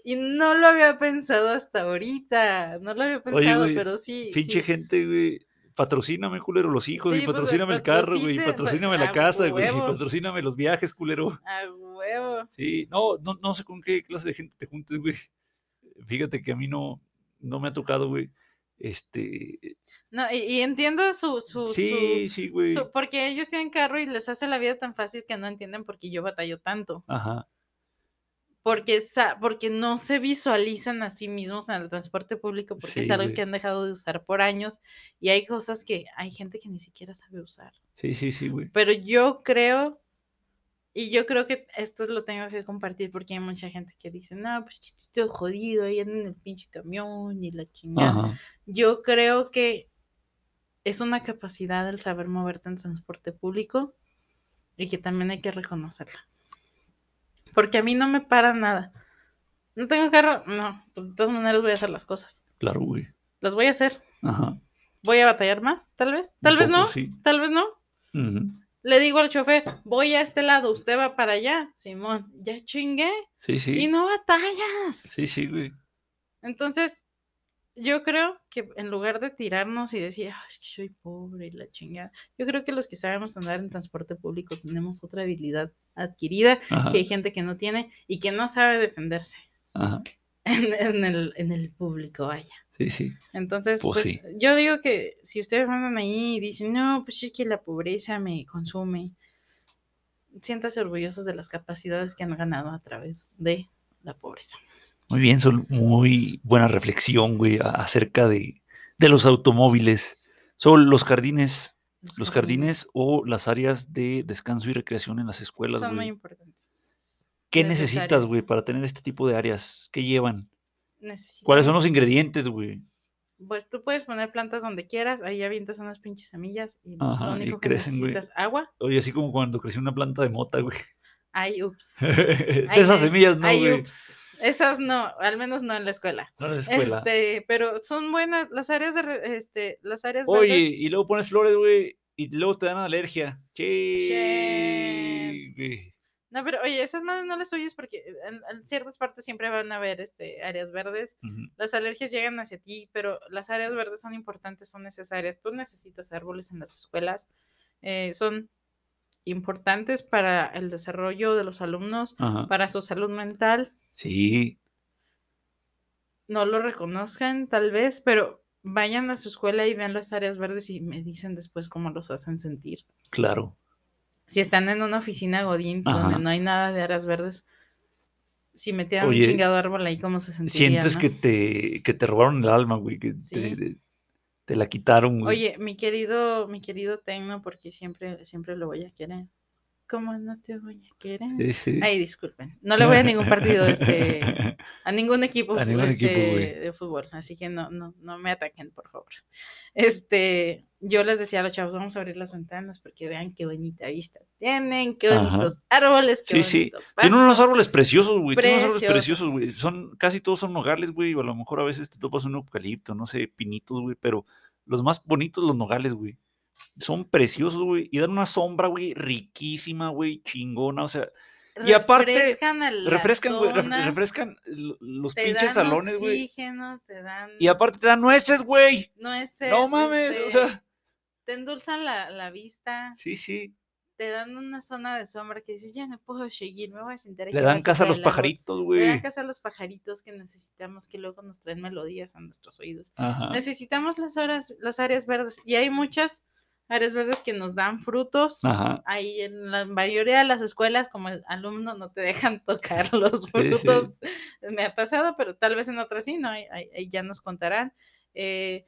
Y no lo había pensado hasta ahorita, no lo había Oye, pensado, güey, pero sí. Pinche sí. gente, güey. Patrocíname, culero, los hijos, Sí, y pues, patrocíname el carro, güey, pues, patrocíname la casa, güey, y patrocíname los viajes, culero. A huevo. Sí, no, no, no sé con qué clase de gente te juntes, güey. Fíjate que a mí no, no me ha tocado, güey. Este, No, y, y entiendo su, su, su- sí, sí, güey. su- porque ellos tienen carro y les hace la vida tan fácil que no entienden por qué yo batallo tanto. Ajá, Porque, sa- porque no se visualizan a sí mismos en el transporte público, porque es Sí, algo güey. que han dejado de usar por años y hay cosas que hay gente que ni siquiera sabe usar. sí, sí, sí, güey. Pero yo creo, y yo creo que esto lo tengo que compartir porque hay mucha gente que dice, no, pues estoy jodido ahí en el pinche camión y la chingada. Ajá, Yo creo que es una capacidad el saber moverte en transporte público y que también hay que reconocerla. Porque a mí no me para nada. No tengo carro, no, pues de todas maneras voy a hacer las cosas. claro, güey. Las voy a hacer. Ajá. Voy a batallar más, tal vez, tal un vez poco, no, Sí. tal vez no. Ujú. Le digo al chofer, voy a este lado, usted va para allá, Simón, ya chingué Sí, y sí. no batallas. Sí, sí, güey. Entonces, yo creo que en lugar de tirarnos y decir, "Ay, es que soy pobre y la chingada, yo creo que los que sabemos andar en transporte público tenemos otra habilidad adquirida Ajá. que hay gente que no tiene y que no sabe defenderse Ajá. en, en el, en el público, vaya. Sí, sí. Entonces, Pues pues, sí. yo digo que si ustedes andan ahí y dicen, no, pues es que la pobreza me consume, siéntase orgullosos de las capacidades que han ganado a través de la pobreza. Muy bien, son muy buena reflexión, güey, acerca de, de los automóviles. Son los jardines, los jardines o las áreas de descanso y recreación en las escuelas, son muy importantes. ¿Qué necesitas, güey, para tener este tipo de áreas? ¿Qué llevan? ¿Cuáles son los ingredientes, güey? Pues tú puedes poner plantas donde quieras, ahí avientas unas pinches semillas y Ajá, lo y único que crecen, güey. necesitas agua. Oye, así como cuando creció una planta de mota, güey. Ay, ups. de Ay, esas semillas, no, ay, güey. ups. Esas no, al menos no en la escuela. No en la escuela. Este, pero son buenas las áreas de este, las áreas Oye, verdes. y luego pones flores, güey, y luego te dan alergia. Che. Che. güey. No, pero oye, esas madres no las oyes porque en, en ciertas partes siempre van a haber este, áreas verdes. Las alergias llegan hacia ti, pero las áreas verdes son importantes, son necesarias. Tú necesitas árboles en las escuelas. eh, son importantes para el desarrollo de los alumnos, Ajá. para su salud mental. Sí, No lo reconozcan tal vez, pero vayan a su escuela y vean las áreas verdes y me dicen después cómo los hacen sentir. claro. Si están en una oficina Godín Ajá. donde no hay nada de áreas verdes, si metieran un chingado árbol ahí, ¿cómo se sentiría? Sientes no? que te, que te robaron el alma, güey, que Sí. te, te la quitaron, güey. Oye, mi querido, mi querido Tecno, porque siempre, siempre lo voy a querer. ¿Cómo no te voy a querer? Sí, sí. Ay, disculpen. No le voy a ningún partido, este, a ningún equipo, A ningún este, equipo, de fútbol, así que no, no, no me ataquen, por favor. Este, yo les decía a los chavos, vamos a abrir las ventanas porque vean qué bonita vista tienen, qué Ajá. bonitos árboles, qué Sí, sí. bonito Tienen pasto". unos árboles preciosos, güey. Tienen unos árboles Preciosos. güey. Son, casi todos son nogales, güey. A lo mejor a veces te topas un eucalipto, no sé, pinitos, güey. Pero los más bonitos, los nogales, güey. Son preciosos, güey. Y dan una sombra, güey, riquísima, güey, chingona. O sea, y aparte, refrescan, refrescan, refrescan lo- los te pinches dan salones, güey. oxígeno, te dan Y aparte te dan nueces, güey. nueces, No mames, o este, sea. te endulzan la, la vista, Sí, sí. te dan una zona de sombra que dices, ya no puedo seguir, me voy a sentar aquí Le dan casa a los árbol". pajaritos, Le güey. dan casa a los pajaritos que necesitamos, que luego nos traen melodías a nuestros oídos. Ajá. Necesitamos las, horas, las áreas verdes y hay muchas áreas verdes que nos dan frutos. Ajá. Ahí en la mayoría de las escuelas, como alumno, no te dejan tocar los sí. frutos. Me ha pasado, pero tal vez en otras sí, ¿no? Ahí, ya nos contarán. Eh,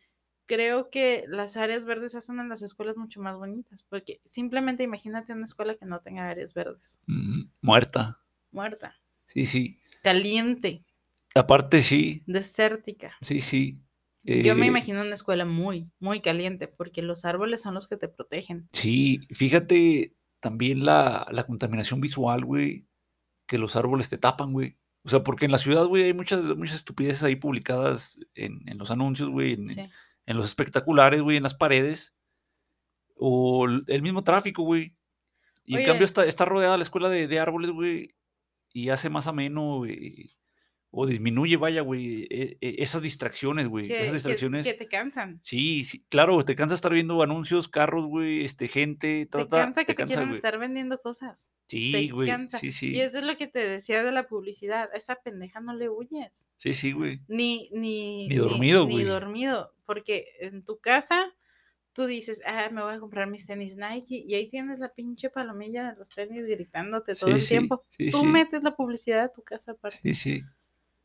creo que las áreas verdes hacen a las escuelas mucho más bonitas, porque simplemente imagínate una escuela que no tenga áreas verdes. Muerta. Muerta, Sí, sí. caliente, Aparte, sí. desértica. Sí, sí. Yo me Eh, imagino una escuela muy, muy caliente, porque los árboles son los que te protegen. Sí, fíjate también la, la contaminación visual, güey, que los árboles te tapan, güey. O sea, porque en la ciudad, güey, hay muchas, muchas estupideces ahí publicadas en, en los anuncios, güey, en, Sí. en los espectaculares, güey, en las paredes. O el mismo tráfico, güey. Y en cambio está, está rodeada la escuela de, de árboles, güey, y hace más ameno, güey, o disminuye, vaya, güey, e- e- esas distracciones, güey. Esas distracciones. que te cansan. Sí, sí, claro, te cansa estar viendo anuncios, carros, güey, este, gente, ta, Te ta, cansa que te, cansa, quieran güey. estar vendiendo cosas. Sí, Te güey, cansa. sí, Y sí, eso es lo que te decía de la publicidad. A esa pendeja no le huyes. sí, sí, güey. Ni, ni, Ni dormido, ni güey. dormido. Porque en tu casa tú dices, ah, me voy a comprar mis tenis Nike. Y ahí tienes la pinche palomilla de los tenis gritándote todo Sí, el sí, tiempo. sí, Tú sí. metes la publicidad a tu casa aparte. Sí, sí,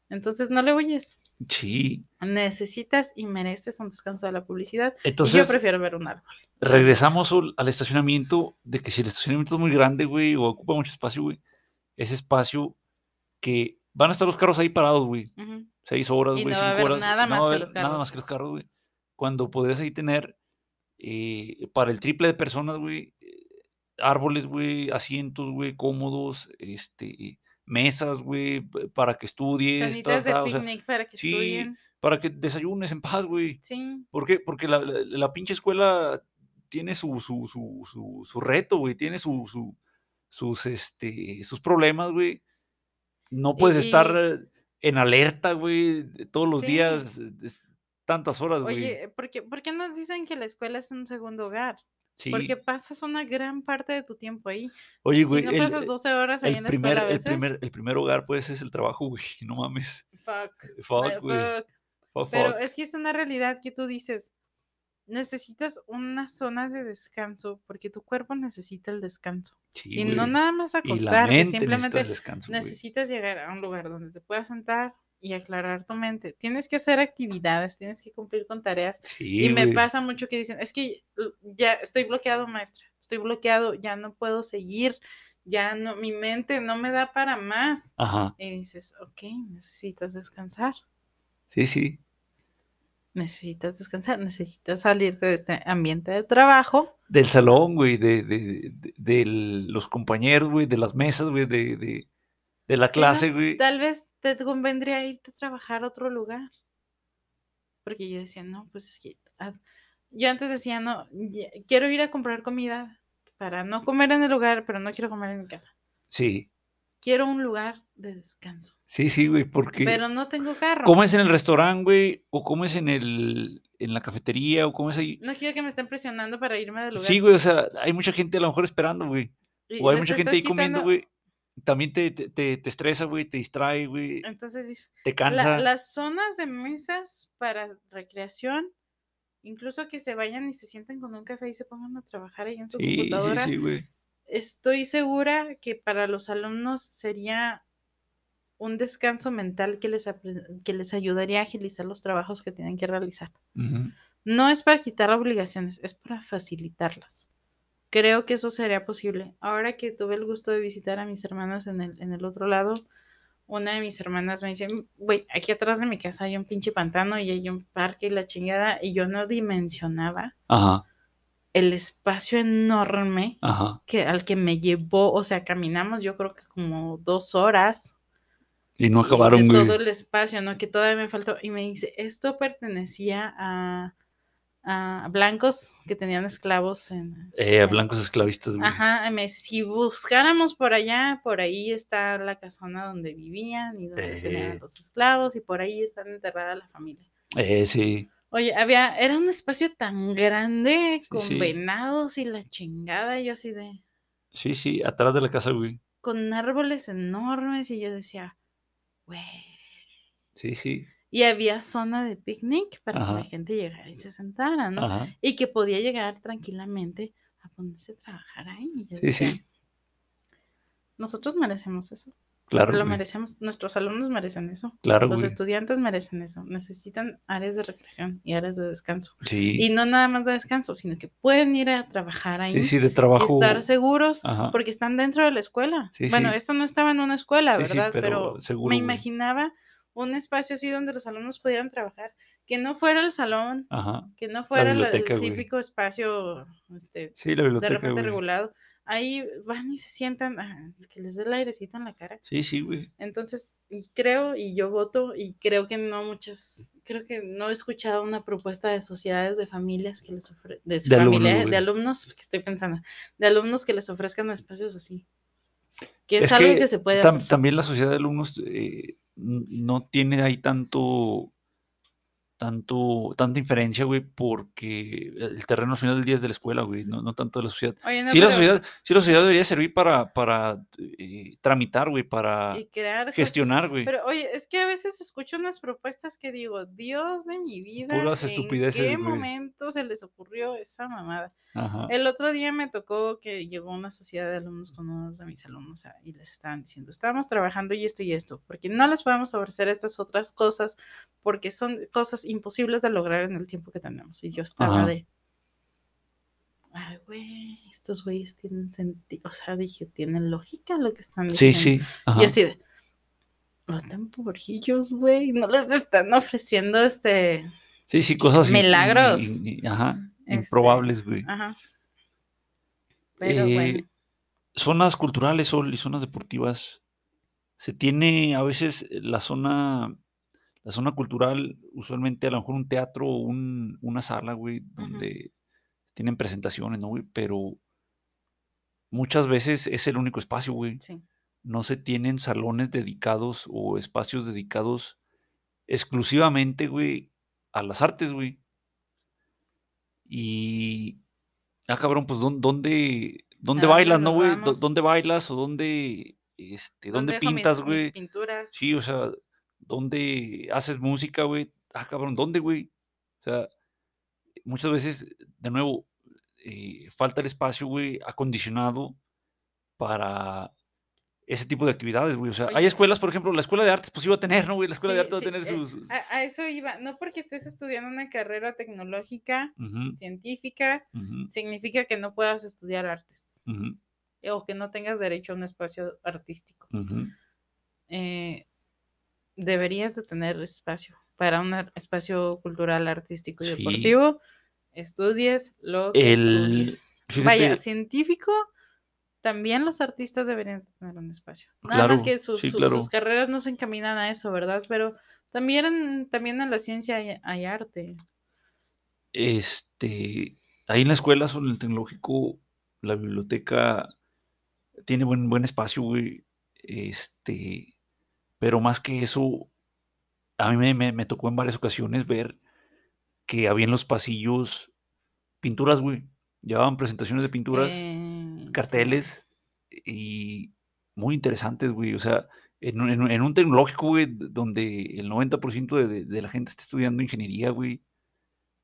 Entonces no le huyes. sí. Necesitas y mereces un descanso de la publicidad. y yo Entonces, prefiero ver un árbol. regresamos al, estacionamiento, de que si el estacionamiento es muy grande, güey, o ocupa mucho espacio, güey, ese espacio que van a estar los carros ahí parados, güey, Ujú. seis horas, güey, no va a cinco haber horas, nada no más va a que los Nada carros. más que los carros, güey. Cuando podrías ahí tener eh, para el triple de personas, güey, eh, árboles, güey, asientos, güey, cómodos, este, mesas, güey, para que estudies, ta, Sanitas de ta, o sea, picnic para que sí, estudien. para que desayunes en paz, güey. Sí. ¿Por qué? Porque la, la- la pinche escuela tiene su, su, su, su, su reto, güey, tiene su, su, sus, este, sus problemas, güey. No puedes estar y- en alerta, güey, de- todos los Sí. días, es- tantas horas, güey. Oye, ¿por qué, por qué nos dicen que la escuela es un segundo hogar? Sí. Porque pasas una gran parte de tu tiempo ahí. Oye, Si güey, no el, pasas 12 horas ahí el en la primer, escuela a el, veces. primer, el primer hogar, pues, es el trabajo, güey. No mames. Fuck. Fuck, eh, güey. fuck. Fuck, Pero fuck. es que es una realidad que tú dices, necesitas una zona de descanso porque tu cuerpo necesita el descanso. Sí, y no nada más acostarte, simplemente el necesitas llegar a un lugar donde te puedas sentar y aclarar tu mente. Tienes que hacer actividades, tienes que cumplir con tareas. Sí, y me güey. pasa mucho que dicen, es que l- ya estoy bloqueado, maestra, estoy bloqueado, ya no puedo seguir, ya no, mi mente no me da para más. Ajá. Y dices, ok, necesitas descansar, Sí, sí. necesitas descansar, necesitas salirte de este ambiente de trabajo. Del salón, güey, de, de, de- de los compañeros, güey, de las mesas, güey, de, de, la Sí, ¿no? clase, güey. Tal vez te convendría irte a trabajar a otro lugar. Porque yo decía, no, pues es que... ah, Yo antes decía, no, ya- quiero ir a comprar comida para no comer en el lugar, pero no quiero comer en mi casa. Sí, Quiero un lugar de descanso. sí, sí, güey, porque Pero no tengo carro. comes en el restaurante, güey, o comes en el, en la cafetería, o comes ahí. No quiero que me estén presionando para irme del lugar. Sí, güey, o sea, hay mucha gente a lo mejor esperando, güey. O hay mucha gente ahí comiendo, güey. También te, te, estresa, güey, te distrae, güey, Entonces te la- cansa. las zonas de mesas para recreación, incluso que se vayan y se sienten con un café y se pongan a trabajar ahí en su Sí, sí, computadora. sí, güey. Estoy segura que para los alumnos sería un descanso mental que les, que les ayudaría a agilizar los trabajos que tienen que realizar. No es para quitar obligaciones, es para facilitarlas. Creo que eso sería posible. Ahora que tuve el gusto de visitar a mis hermanas en el, en el otro lado, una de mis hermanas me dice, güey, aquí atrás de mi casa hay un pinche pantano y hay un parque y la chingada, y yo no dimensionaba Ajá, el espacio enorme ajá. que, al que me llevó, o sea, caminamos yo creo que como dos horas Y no y acabaron, güey. todo el espacio, ¿no? Que todavía me faltó. Y me dice, esto pertenecía a, a blancos que tenían esclavos en... Eh, a blancos esclavistas. Ajá, me si buscáramos por allá, por ahí está la casona donde vivían y donde tenían Eh. los esclavos y por ahí está enterrada la familia. Eh, sí. Oye, había, era un espacio tan grande con sí. venados y la chingada, yo así de, Sí, sí, atrás de la casa, güey. con árboles enormes y yo decía, güey. Sí, sí. Y había zona de picnic para que la gente llegara y se sentara, ¿no? Ajá. Y que podía llegar tranquilamente a ponerse a trabajar ahí. Y yo Sí, decía, sí. nosotros merecemos eso. Claro, lo merecemos. Nuestros alumnos merecen eso. Claro, Los güey. estudiantes merecen eso. Necesitan áreas de recreación y áreas de descanso. Sí. Y no nada más de descanso, sino que pueden ir a trabajar ahí. Sí, sí, de y trabajo. estar seguros Ajá. porque están dentro de la escuela. Sí, bueno, esto no estaba en una escuela, ¿verdad? pero pero seguro, me güey. imaginaba un espacio así donde los alumnos pudieran trabajar, que no fuera el salón, Ajá. que no fuera el güey. típico espacio este, Sí, la de repente güey. regulado. Ahí van y se sientan, ah, que les dé el airecito en la cara. Sí, sí, güey. Entonces, y creo, y yo voto, y creo que no muchas, creo que no he escuchado una propuesta de sociedades de familias que les ofre, de, De familia- de alumnos, que estoy pensando, de alumnos que les ofrezcan espacios así. Que es, Es algo que que se puede tam- hacer. También la sociedad de alumnos, eh, no tiene ahí tanto, tanto, tanta inferencia, güey, porque el terreno al final del día es de la escuela, güey, no, no tanto de la sociedad. Oye, no, sí, la sociedad, sí, la sociedad debería servir para, para eh, tramitar, güey, para y crear cosas- gestionar, güey. Pero oye, es que a veces escucho unas propuestas que digo, Dios de mi vida, Puras ¿en estupideces, qué güey. momento se les ocurrió esa mamada? Ajá. El otro día me tocó que llegó una sociedad de alumnos con unos de mis alumnos a- y les estaban diciendo, estamos trabajando y esto y esto, porque no les podemos ofrecer estas otras cosas porque son cosas imposibles de lograr en el tiempo que tenemos. Y yo estaba Ajá. de, ay, güey, estos güeyes tienen sentido, o sea, dije, tienen lógica lo que están Sí, diciendo. sí. Ajá. Y así de, voten por ellos, güey, no les están ofreciendo este, Sí, sí, cosas milagros. ajá, Este, improbables, güey. ajá. Pero Eh, bueno. Zonas culturales Sol, y zonas deportivas. Se tiene a veces eh, la zona, la zona cultural, usualmente a lo mejor un teatro o un- una sala, güey, donde tienen presentaciones, ¿no, güey? Pero muchas veces es el único espacio, güey. Sí. No se tienen salones dedicados o espacios dedicados exclusivamente, güey, a las artes, güey. Y, ah, cabrón, pues, ¿dón- ¿dónde, dónde bailas, no, güey? ¿Dónde bailas o dónde, este, dónde pintas, mis güey? pinturas. Sí, o sea, ¿dónde haces música, güey? Ah, cabrón, ¿dónde, güey? O sea, muchas veces, de nuevo, eh, falta el espacio, güey, acondicionado para ese tipo de actividades, güey. O sea, hay escuelas, por ejemplo, la escuela de artes, pues iba a tener, ¿no, güey? La escuela de Sí, arte va a sí, tener eh, sus... A, a eso iba. No porque estés estudiando una carrera tecnológica, científica, significa que no puedas estudiar artes o que no tengas derecho a un espacio artístico. Eh, deberías de tener espacio para un espacio cultural, artístico y Sí. deportivo. Estudies lo que El- estudies. Vaya, científico, también los artistas deberían tener un espacio. Nada más Claro, que sus, sí, su- claro. sus carreras no se encaminan a eso, ¿verdad? Pero también en, también en la ciencia hay, hay arte. Este, ahí en la escuela, son el tecnológico, la biblioteca tiene buen, buen espacio, güey. Este, pero más que eso, a mí me, me- me tocó en varias ocasiones ver que había en los pasillos pinturas, güey. Llevaban presentaciones de pinturas, Eh, sí. carteles y muy interesantes, güey. O sea, en, un- en en un tecnológico, güey, donde el 90% de, de- de la gente está estudiando ingeniería, güey.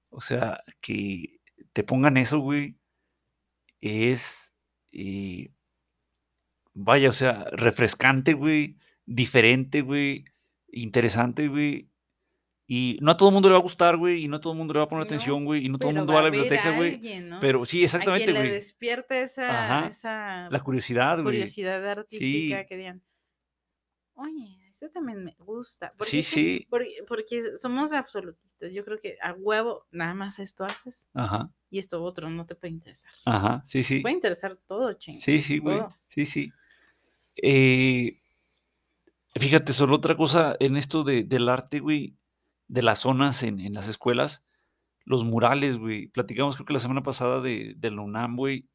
O sea, que te pongan eso, güey, es, eh, vaya, o sea, refrescante, güey, diferente, güey, interesante, güey. Y no a todo el mundo le va a gustar, güey, y no a todo el mundo le va a poner No, atención, güey, y no todo el mundo va a la biblioteca, güey. ¿no? Pero sí, exactamente, güey. despierte esa, esa La curiosidad, güey. curiosidad artística Sí. que digan, oye, eso también me gusta. Porque Sí, sí. Porque, porque somos absolutistas. Yo creo que a huevo nada más esto haces Ajá, y esto otro no te puede interesar. ajá, sí, sí. Puede interesar todo, ching. Sí, sí, güey. Sí, sí. Eh, fíjate, solo otra cosa en esto de, del arte, güey, de las zonas en, en las escuelas, los murales, güey. Platicamos creo que la semana pasada de, de la UNAM, güey,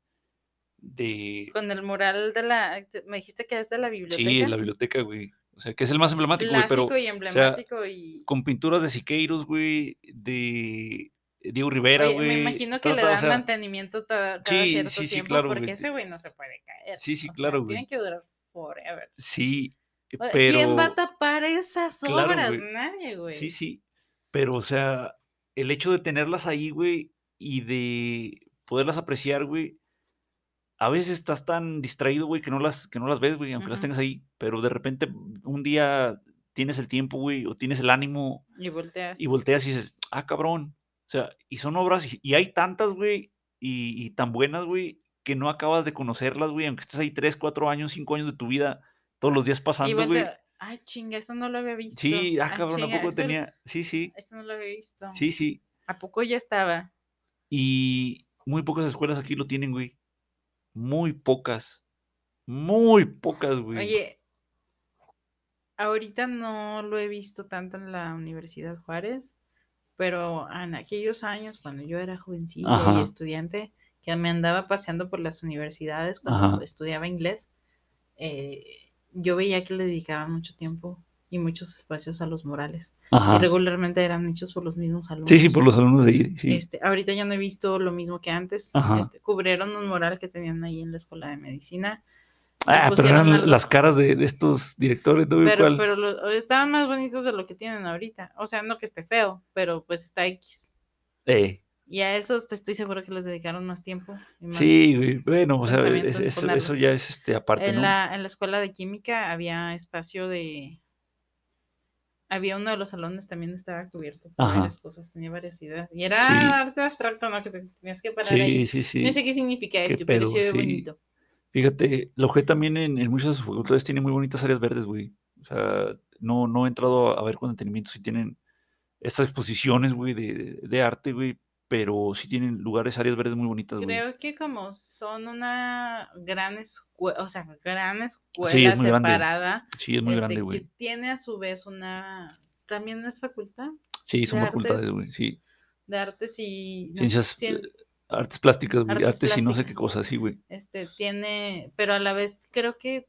de... Con el mural de la. Me dijiste que es de la biblioteca. Sí, en la biblioteca, güey. O sea, que es el más emblemático, güey, pero Clásico y emblemático y. con pinturas de Siqueiros, güey, de Diego Rivera, güey. me imagino que le o dan sea, mantenimiento ta- cada sí, cierto sí, sí, tiempo claro, porque ese güey no se puede caer. Sí, sí, o claro, güey. Tienen que durar forever. Sí, pero... ¿Quién va a tapar esas Claro, obras? güey. Nadie, güey. Sí, sí. Pero, o sea, el hecho de tenerlas ahí, güey, y de poderlas apreciar, güey, a veces estás tan distraído, güey, que no las, que no las ves, güey, aunque las tengas ahí. Pero de repente un día tienes el tiempo, güey, o tienes el ánimo Y volteas. y volteas y dices, ah, cabrón. O sea, y son obras, y, y hay tantas, güey, y, y tan buenas, güey, que no acabas de conocerlas, güey, aunque estés ahí tres, cuatro años, cinco años de tu vida, todos los días pasando, güey. Ay, chinga, eso no lo había visto. Sí, ah, Ay, cabrón, ¿a poco tenía? Sí, sí, Eso no lo había visto. sí, sí. ¿A poco ya estaba? Y muy pocas escuelas aquí lo tienen, güey. Muy pocas. Muy pocas, güey. Oye, ahorita no lo he visto tanto en la Universidad Juárez, pero en aquellos años, cuando yo era jovencilla y estudiante, que me andaba paseando por las universidades cuando Ajá. estudiaba inglés, eh, yo veía que le dedicaban mucho tiempo y muchos espacios a los murales. Ajá. Y regularmente eran hechos por los mismos alumnos. Sí, sí, por los alumnos de ahí. Sí. Este, ahorita ya no he visto lo mismo que antes. Este, cubrieron un mural que tenían ahí en la escuela de medicina. ah, pero eran algo. las caras de, de estos directores, ¿no? Pero, ¿Cuál? pero lo- estaban más bonitos de lo que tienen ahorita. O sea, no que esté feo, pero pues está X. Eh, Y a esos te estoy seguro que les dedicaron más tiempo. y más sí, güey. Bueno, o sea, es- eso, ya es este aparte, En ¿no? la, en la escuela de química había espacio de. Había uno de los salones también estaba cubierto por Ajá. varias cosas, tenía varias ideas. Y era Sí. arte abstracto, ¿no? Que te tenías que parar ahí. Sí, sí, sí. No sé qué significa esto, pero se ve sí. bonito. Fíjate, la UG también en, en muchas de sus facultades tiene muy bonitas áreas verdes, güey. O sea, no, no he entrado a, a ver con detenimiento si tienen estas exposiciones, güey, de, de- de arte, güey, pero sí tienen lugares, áreas verdes muy bonitas. Creo que como son una gran escuela, o sea, gran escuela Sí, es muy grande. separada, Sí, es muy este, grande, que güey. tiene a su vez una. También es facultad Sí, son de facultades, güey, sí. de artes y. no, Ciencias, cien- eh, artes plásticas, güey, artes artes y no sé qué cosas, sí, güey. este, tiene, pero a la vez creo que,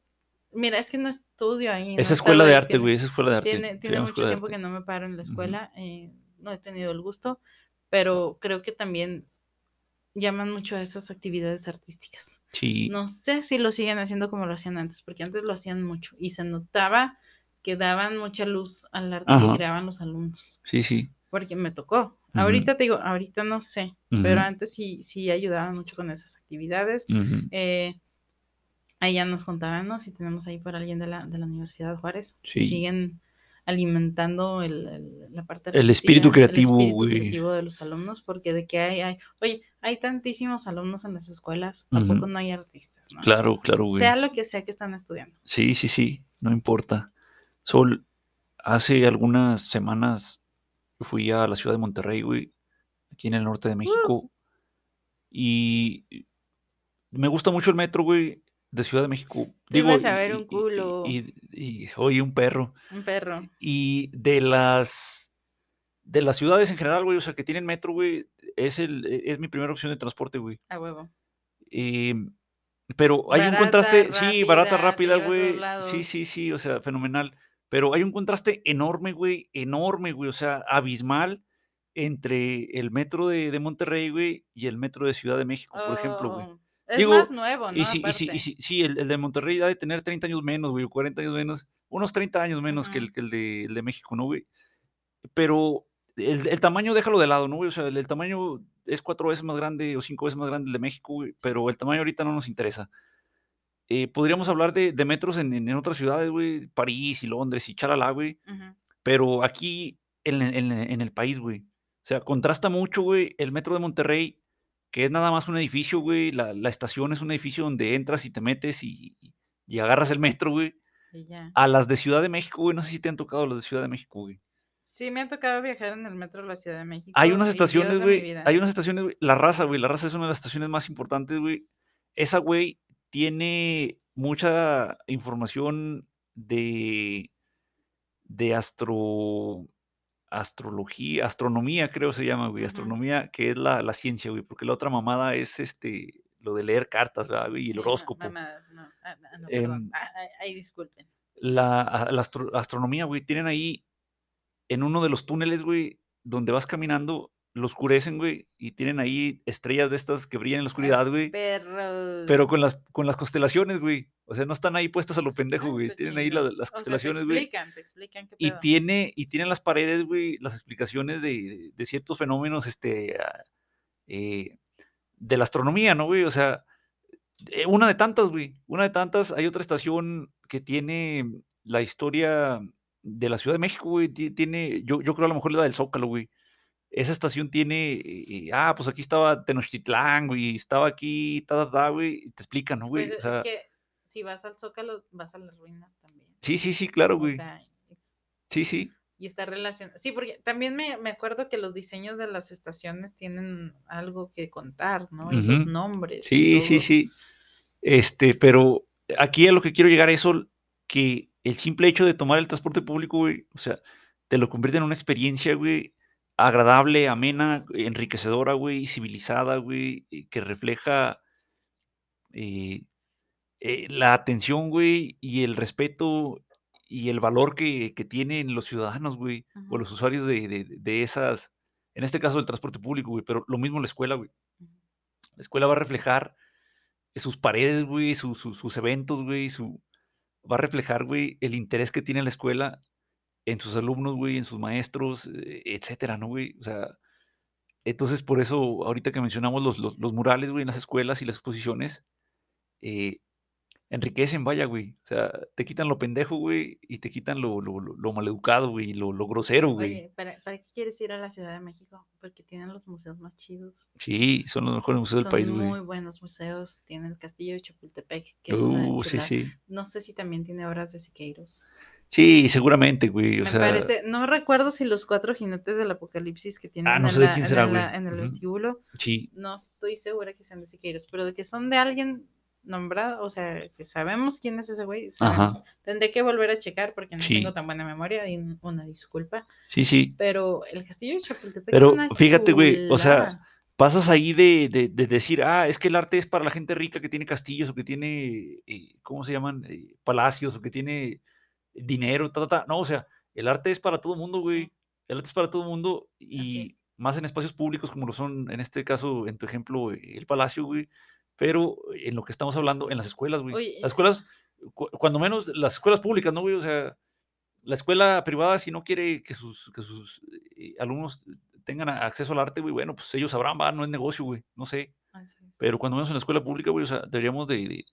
mira, es que no estudio ahí. no Esa escuela de arte, güey, esa escuela de arte. Tiene, tiene mucho tiempo que no me paro en la escuela, eh, no he tenido el gusto, pero creo que también llaman mucho a esas actividades artísticas. Sí, No sé si lo siguen haciendo como lo hacían antes, porque antes lo hacían mucho y se notaba que daban mucha luz al arte Ajá. que creaban los alumnos, sí, sí. porque me tocó. Ahorita te digo, ahorita no sé, pero antes sí, sí ayudaban mucho con esas actividades. Ujú. Eh, ahí ya nos contaban, ¿no? Si tenemos ahí por alguien de la, de la Universidad de Juárez. Sí. siguen alimentando el- el- la parte El espíritu creativo, el espíritu güey. creativo de los alumnos, porque de que hay, hay, oye, hay tantísimos alumnos en las escuelas, ¿a Ujú. poco no hay artistas? no? Claro, claro, güey. Sea lo que sea que están estudiando. Sí, sí, sí, no importa. Sol, hace algunas semanas fui a la ciudad de Monterrey, güey, aquí en el norte de México, y me gusta mucho el metro, güey, de Ciudad de México. A ver y- un culo. Y, y- oye, un perro. Un perro. Y de las de las ciudades en general, güey, o sea, que tienen metro, güey, es el es mi primera opción de transporte, güey. A huevo. Pero hay un contraste, sí, barata, rápida, güey. Sí, sí, sí, o sea, fenomenal. Pero hay un contraste enorme, güey, enorme, güey, o sea, abismal entre el metro de, de Monterrey, güey, y el metro de Ciudad de México, por ejemplo, güey. Es Digo, más nuevo, ¿no? Y sí, y sí, y sí, sí, el, el de Monterrey ha de tener 30 años menos, güey, o 40 años menos, unos 30 años menos que, Ujú. el, que el, de, el de México, ¿no, güey? Pero el, el tamaño déjalo de lado, ¿no, güey? O sea, el, el tamaño es cuatro veces más grande o cinco veces más grande el de México, güey, pero el tamaño ahorita no nos interesa. Eh, podríamos hablar de, de metros en, en, otras ciudades, güey, París y Londres y chalala, güey, Ujú. pero aquí en, en- en el país, güey. O sea, contrasta mucho, güey, el metro de Monterrey, que es nada más un edificio, güey. La, la estación es un edificio donde entras y te metes y, y- agarras el metro, güey. Y ya. A las de Ciudad de México, güey. No sé si te han tocado las de Ciudad de México, güey. Sí, me ha tocado viajar en el metro de la Ciudad de México. Hay unas estaciones, güey. Hay unas estaciones, güey. La raza, güey. La raza es una de las estaciones más importantes, güey. Esa, güey, tiene mucha información de, de astro, astrología, astronomía, creo se llama, güey. Astronomía, que es la, la ciencia, güey. Porque la otra mamada es este, lo de leer cartas, ¿verdad, güey? Y el Sí, horóscopo. mamadas, no. Ah, ah, no, perdón. Em, Ah, ah, Ay, disculpen. la, a- la astro- astronomía, güey, tienen ahí en uno de los túneles, güey, donde vas caminando, lo oscurecen, güey, y tienen ahí estrellas de estas que brillan en la oscuridad, güey, Perros. pero con las, con las constelaciones, güey. O sea, no están ahí puestas a lo pendejo, güey. Tienen ahí la- las O te constelaciones, güey. explican, te explican qué Y pedo. tiene, y tienen las paredes, güey, las explicaciones de, de ciertos fenómenos, este, ah, eh, de la astronomía, ¿no, güey? O sea, eh, una de tantas, güey. Una de tantas. Hay otra estación que tiene la historia de la Ciudad de México, güey. ti- Tiene, yo, yo creo a lo mejor la del Zócalo, güey. Esa estación tiene, ah, pues aquí estaba Tenochtitlán, güey, estaba aquí, ta, ta, ta, güey, y te explican, ¿no, güey? Pues O es sea, que si vas al Zócalo, vas a las ruinas también. sí, sí, sí, claro, O güey. sea, Sí, sí. y está relacionado. Sí, porque también me, me acuerdo que los diseños de las estaciones tienen algo que contar, ¿no? Y los nombres. Sí, sí, sí. Este, pero aquí a lo que quiero llegar es Sol, que el simple hecho de tomar el transporte público, güey, o sea, te lo convierte en una experiencia, güey, agradable, amena, enriquecedora, güey, civilizada, güey, que refleja eh, eh, la atención, güey, y el respeto y el valor que, que tienen los ciudadanos, güey, o los usuarios de, de- de esas, en este caso del transporte público, güey, pero lo mismo en la escuela, güey. La escuela va a reflejar sus paredes, güey, su- su- sus eventos, güey, su, va a reflejar, güey, el interés que tiene la escuela en sus alumnos, güey, en sus maestros, eh, etcétera, ¿no, güey? O sea, entonces por eso, ahorita que mencionamos los, los, murales, güey, en las escuelas y las exposiciones, eh, enriquecen, vaya, güey. O sea, te quitan lo pendejo, güey, y te quitan lo, lo, lo, lo maleducado, güey, lo, lo grosero, güey. Oye, ¿para, ¿para qué quieres ir a la Ciudad de México? Porque tienen los museos más chidos. Sí, son los mejores museos del Son país, muy güey. buenos museos. Tiene el castillo de Chapultepec, que es una Uh, sí. No sé si también tiene obras de Siqueiros. Sí, seguramente, güey. O Me sea, parece, no recuerdo si los cuatro jinetes del apocalipsis que tienen Ah, no en, sé de quién en será, el- güey. en el vestíbulo, sí, no estoy segura que sean de Siqueiros, pero de que son de alguien nombrado, o sea, que sabemos quién es ese güey. Tendré que volver a checar porque no Sí. tengo tan buena memoria y una disculpa, sí, sí. pero el castillo de Chapultepec Pero es una fíjate, güey, o sea, pasas ahí de, de- de decir, ah, es que el arte es para la gente rica que tiene castillos o que tiene, eh, ¿cómo se llaman? Eh, palacios o que tiene dinero, ta, ta, ta. No, o sea, el arte es para todo mundo, güey. Sí. El arte es para todo mundo Así y más en espacios públicos como lo son, en este caso, en tu ejemplo, el palacio, güey. Pero en lo que estamos hablando, en las escuelas, güey. Oye, Las escuelas, cu- cuando menos las escuelas públicas, ¿no, güey? O sea, la escuela privada, si no quiere que sus, que sus eh, alumnos tengan acceso al arte, güey, bueno, pues ellos sabrán, va, no es negocio, güey, no sé. Pero cuando menos en la escuela pública, güey, o sea, deberíamos de, de-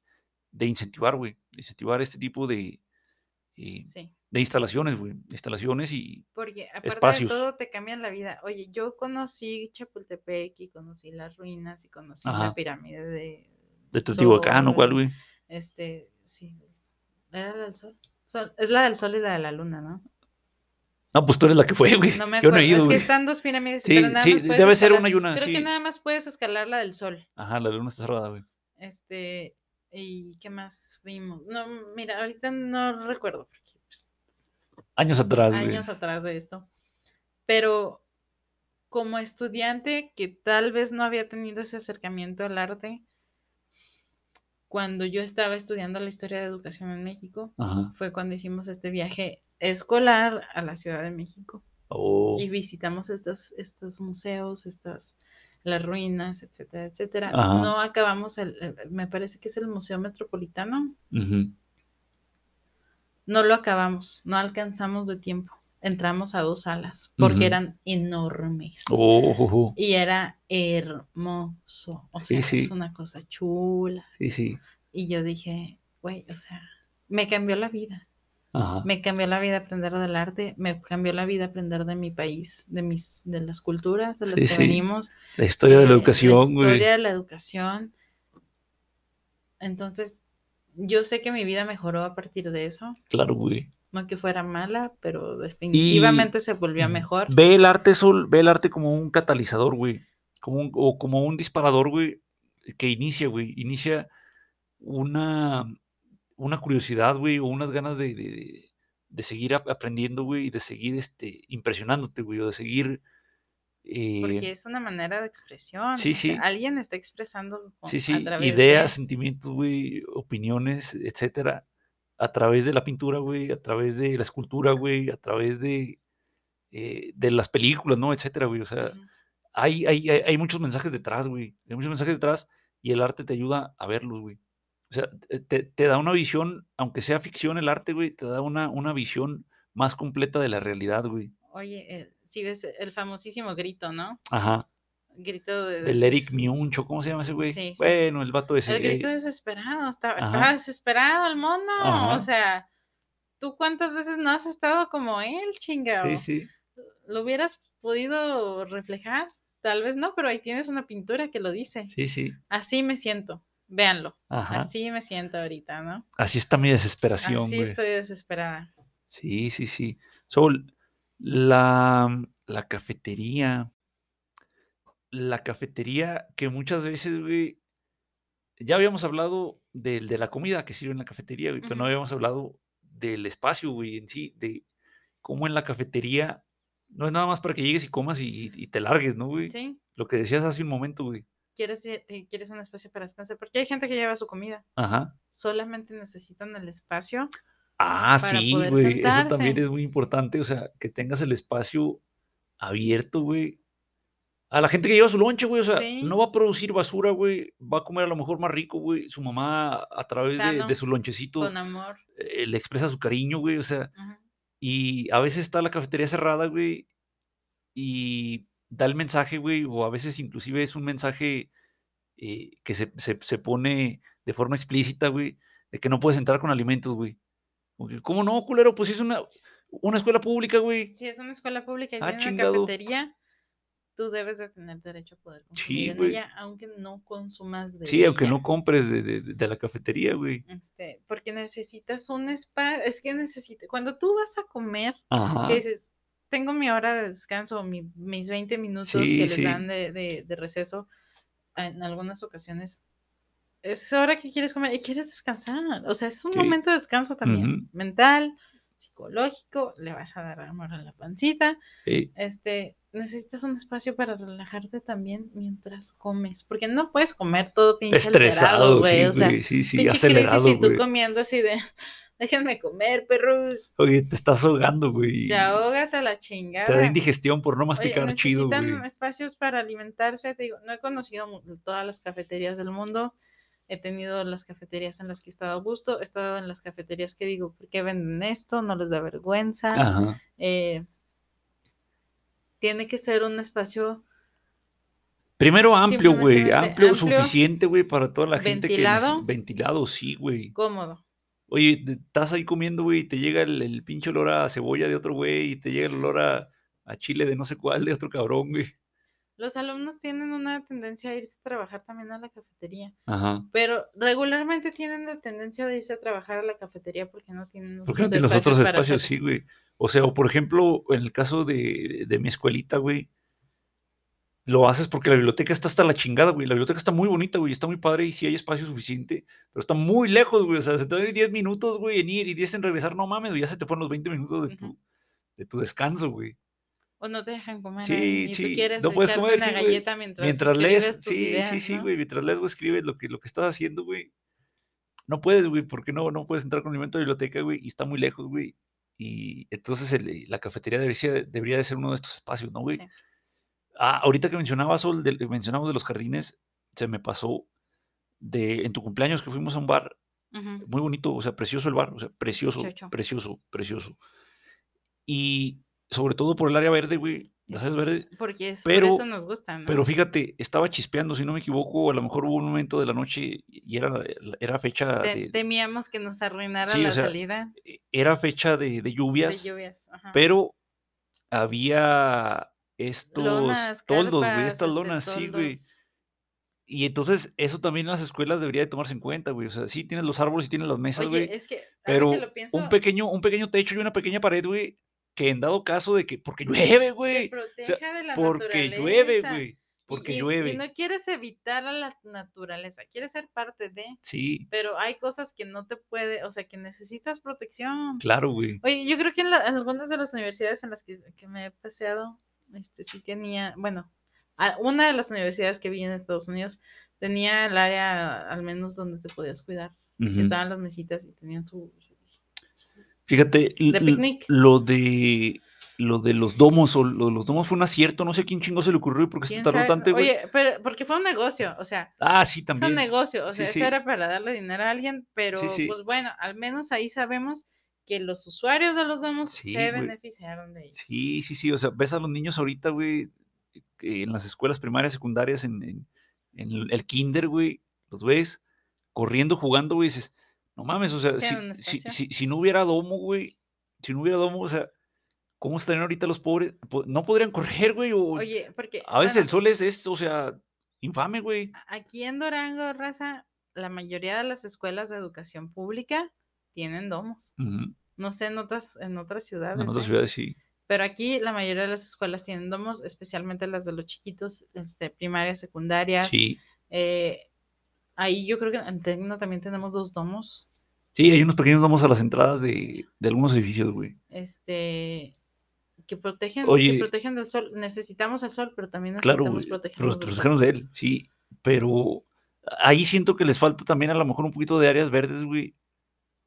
de incentivar, güey, incentivar este tipo de, eh, Sí. De instalaciones, güey, instalaciones y Porque aparte espacios. de todo te cambian la vida. Oye, yo conocí Chapultepec y conocí las ruinas y conocí Ajá. la pirámide de de Teotihuacán o cuál, güey. Este, sí, era la del sol. Sol- Es la del sol y la de la luna, ¿no? No, pues tú eres la que fue, güey. No me Yo no acuerdo. he ido, es que están dos pirámides, Sí, pero nada sí, más puedes debe ser una y una, Creo sí. que nada más puedes escalar la del sol. Ajá, la luna está cerrada, güey. Este, ¿y qué más vimos? No, mira, ahorita no recuerdo. Porque, Años atrás, güey. años atrás de esto. Pero como estudiante que tal vez no había tenido ese acercamiento al arte, cuando yo estaba estudiando la historia de educación en México, Ajá. fue cuando hicimos este viaje escolar a la Ciudad de México Oh, y visitamos estos, estos museos, estas las ruinas, etcétera, etcétera. Ajá. No acabamos el, el- me parece que es el Museo Metropolitano, ujú. No lo acabamos, no alcanzamos de tiempo. Entramos a dos salas porque eran enormes. Oh, oh, oh. Y era hermoso. O sea, sí. es una cosa chula. Sí, sí. Y yo dije, güey, o sea, me cambió la vida. Ajá. Me cambió la vida aprender del arte, me cambió la vida aprender de mi país, de mis, de las culturas de las Sí, que venimos. La historia de la eh, educación, La güey. historia de la educación. Entonces, yo sé que mi vida mejoró a partir de eso. Claro, güey. No que fuera mala, pero definitivamente se volvió mejor. Ve el arte, Sol, ve el arte como un catalizador, güey. Como un, o como un disparador, güey, que inicia, güey. Inicia una, una curiosidad, güey, o unas ganas de, de- de- seguir ap- aprendiendo, güey, y de seguir este, impresionándote, güey, o de seguir. Eh, Porque es una manera de expresión. sí, o sea, sí. alguien está expresando con- sí, a sí, través ideas, de... sentimientos, güey, opiniones, etcétera, a través de la pintura, güey, a través de la escultura, güey, a través de, eh, de las películas, ¿no? Etcétera, güey, o sea, hay, hay, hay, hay muchos mensajes detrás, güey. Hay muchos mensajes detrás y el arte te ayuda a verlos, güey. O sea, te- te, te da una visión, aunque sea ficción el arte, güey, te da una, una visión más completa de la realidad, güey. Oye, eh, si ves el famosísimo grito, ¿no? Ajá. Grito de... Del Eric Miuncho, ¿cómo se llama ese güey? Sí, sí. Bueno, el vato ese. El grito eh, desesperado, estaba, desesperado el mono. Ajá. O sea, ¿tú cuántas veces no has estado como él, chingado? sí, sí. ¿Lo hubieras podido reflejar? Tal vez no, pero ahí tienes una pintura que lo dice. Sí, sí. Así me siento. Véanlo. Ajá. Así, Así me siento ahorita, ¿no? está mi desesperación, Así güey. estoy desesperada. Sí, sí, sí. Sol, la, la cafetería. La cafetería que muchas veces, güey, ya habíamos hablado del, de la comida que sirve en la cafetería, güey, pero no habíamos hablado del espacio, güey, en sí, de cómo en la cafetería no es nada más para que llegues y comas y, y te largues, ¿no, güey? ¿Sí? Lo que decías hace un momento, güey. ¿Quieres, eh, ¿Quieres un espacio para descansar? Porque hay gente que lleva su comida. Ajá. Solamente necesitan el espacio Ah, sí, güey. Eso también es muy importante. O sea, que tengas el espacio abierto, güey. A la gente que lleva su lonche, güey, o sea, no va a producir basura, güey. Va a comer a lo mejor más rico, güey. Su mamá, a través de, su lonchecito, con amor. eh, le expresa su cariño, güey. O sea, y a veces está la cafetería cerrada, güey, y da el mensaje, güey, o a veces inclusive es un mensaje eh, que se, se, se pone de forma explícita, güey, de que no puedes entrar con alimentos, güey. ¿Cómo no, culero? Pues es una, una escuela pública, güey. Si es una escuela pública y Ah, tiene una cafetería, tú debes de tener derecho a poder consumir Sí, en güey. ella, aunque no consumas de Sí, aunque no compres de, de- de la cafetería, güey. Este, porque necesitas un espacio, es que necesitas, cuando tú vas a comer, Ajá. dices, tengo mi hora de descanso, mi- mis 20 minutos Sí, que les sí. dan de, de- de receso en algunas ocasiones, es hora que quieres comer y quieres descansar. O sea, es un Sí. momento de descanso también, mental, psicológico, le vas a dar amor a la pancita. Sí. Este, necesitas un espacio para relajarte también mientras comes, porque no puedes comer todo pinche Estresado, güey. sí, o sea. Sí, sí, pinche acelerado, crisis y tú comiendo así de, déjenme comer, perros. Oye, te estás ahogando, güey. Te ahogas a la Te da chingada. indigestión por no Oye, masticar chido, necesitan espacios para alimentarse. Te digo, no he conocido todas las cafeterías del mundo. He tenido las cafeterías en las que he estado a gusto. He estado en las cafeterías que digo, ¿por qué venden esto? No les da vergüenza. Ajá. Eh, tiene que ser un espacio Primero amplio, güey. Amplio, amplio, suficiente, güey, para toda la gente que ventilado. neces- Ventilado, sí, güey. cómodo. Oye, estás ahí comiendo, güey, y te llega el, el pinche olor a cebolla de otro güey, y te llega el olor a, a chile de no sé cuál de otro cabrón, güey. Los alumnos tienen una tendencia a irse a trabajar también a la cafetería, Ajá. pero regularmente tienen la tendencia de irse a trabajar a la cafetería porque no tienen ¿Por qué no tienes los otros espacios? Sí, güey. O sea, o por ejemplo, en el caso de, de mi escuelita, güey, lo haces porque la biblioteca está hasta la chingada, güey. La biblioteca está muy bonita, güey, está muy padre y sí hay espacio suficiente, pero está muy lejos, güey. O sea, se te van a ir 10 minutos, güey, en ir y 10 en regresar. No mames, güey, ya se te fueron los 20 minutos de tu, de tu descanso, güey. O no te dejan comer Sí, ahí, y sí, tú quieres no puedes comer, una sí, galleta mientras, Mientras lees, tus sí, ideas, sí, sí, ¿no? güey. Mientras lees o escribes lo que, lo que estás haciendo, güey. No puedes, güey, porque no, no puedes entrar con alimento a la biblioteca, güey, y está muy lejos, güey. Y entonces el- la cafetería debería, debería de ser uno de estos espacios, ¿no, güey? Sí. Ah, ahorita que mencionabas, Sol, del- mencionamos de los jardines, se me pasó de en tu cumpleaños que fuimos a un bar, muy bonito, o sea, precioso el bar, o sea, precioso, Chocho. precioso, precioso. Y sobre todo por el área verde, güey, las áreas verdes. Es- Porque es, pero- por eso nos gusta, ¿no? Pero fíjate, estaba chispeando, si no me equivoco, a lo mejor hubo un momento de la noche y era, era fecha de, temíamos que nos arruinara Sí, o la sea, salida era fecha de, de de lluvias, lluvias. ajá. pero había estos Lonas, toldos, güey, estas este, lonas, sí, güey. Y entonces eso también en las escuelas debería de tomarse en cuenta, güey. O sea, sí tienes los árboles y tienes las mesas, güey, es que pero que lo pienso, un pequeño, un pequeño techo y una pequeña pared, güey, que en dado caso de que, porque llueve, güey, proteja de la porque llueve, naturaleza. güey, Y- porque y, y llueve. no quieres evitar a la naturaleza, quieres ser parte de, Sí, pero hay cosas que no te puede, o sea, que necesitas protección. claro, güey. Oye, yo creo que en, la- en algunas de las universidades en las que, que me he paseado, este sí tenía, bueno, una de las universidades que vi en Estados Unidos tenía el área al menos donde te podías cuidar, que estaban las mesitas y tenían su... Fíjate, De lo de lo de los domos o lo de los domos fue un acierto, no sé a quién chingo se le ocurrió y por qué se ¿quién tardó tanto, güey. Oye, pero porque fue un negocio, o sea, Ah, sí, fue un también. negocio, o sea, sí. eso era para darle dinero a alguien, pero sí. pues bueno, al menos ahí sabemos que los usuarios de los domos se güey. beneficiaron de ellos. Sí, sí, sí. O sea, ves a los niños ahorita, güey, en las escuelas primarias, secundarias, en, en- en el, kinder, güey, los ves corriendo, jugando, güey, dices, no mames, o sea, si, si, si- si no hubiera domo, güey, si no hubiera domo, o sea, ¿cómo estarían ahorita los pobres? Po- No podrían correr, güey, o Oye, porque a veces bueno, el sol es, es, o sea, infame, güey. Aquí en Durango, raza, la mayoría de las escuelas de educación pública tienen domos. No sé en otras, en otras ciudades. En otras ¿eh? ciudades sí. Pero aquí la mayoría de las escuelas tienen domos, especialmente las de los chiquitos, este, primarias, secundarias. Sí. Eh, ahí yo creo que en Tecno también tenemos dos domos. Sí, hay unos pequeños domos a las entradas de, de algunos edificios, güey. Este que protegen, Oye. que protegen del sol. Necesitamos el sol, pero también Claro, necesitamos pero protegernos protegernos de él, sí. Pero ahí siento que les falta también a lo mejor un poquito de áreas verdes, güey.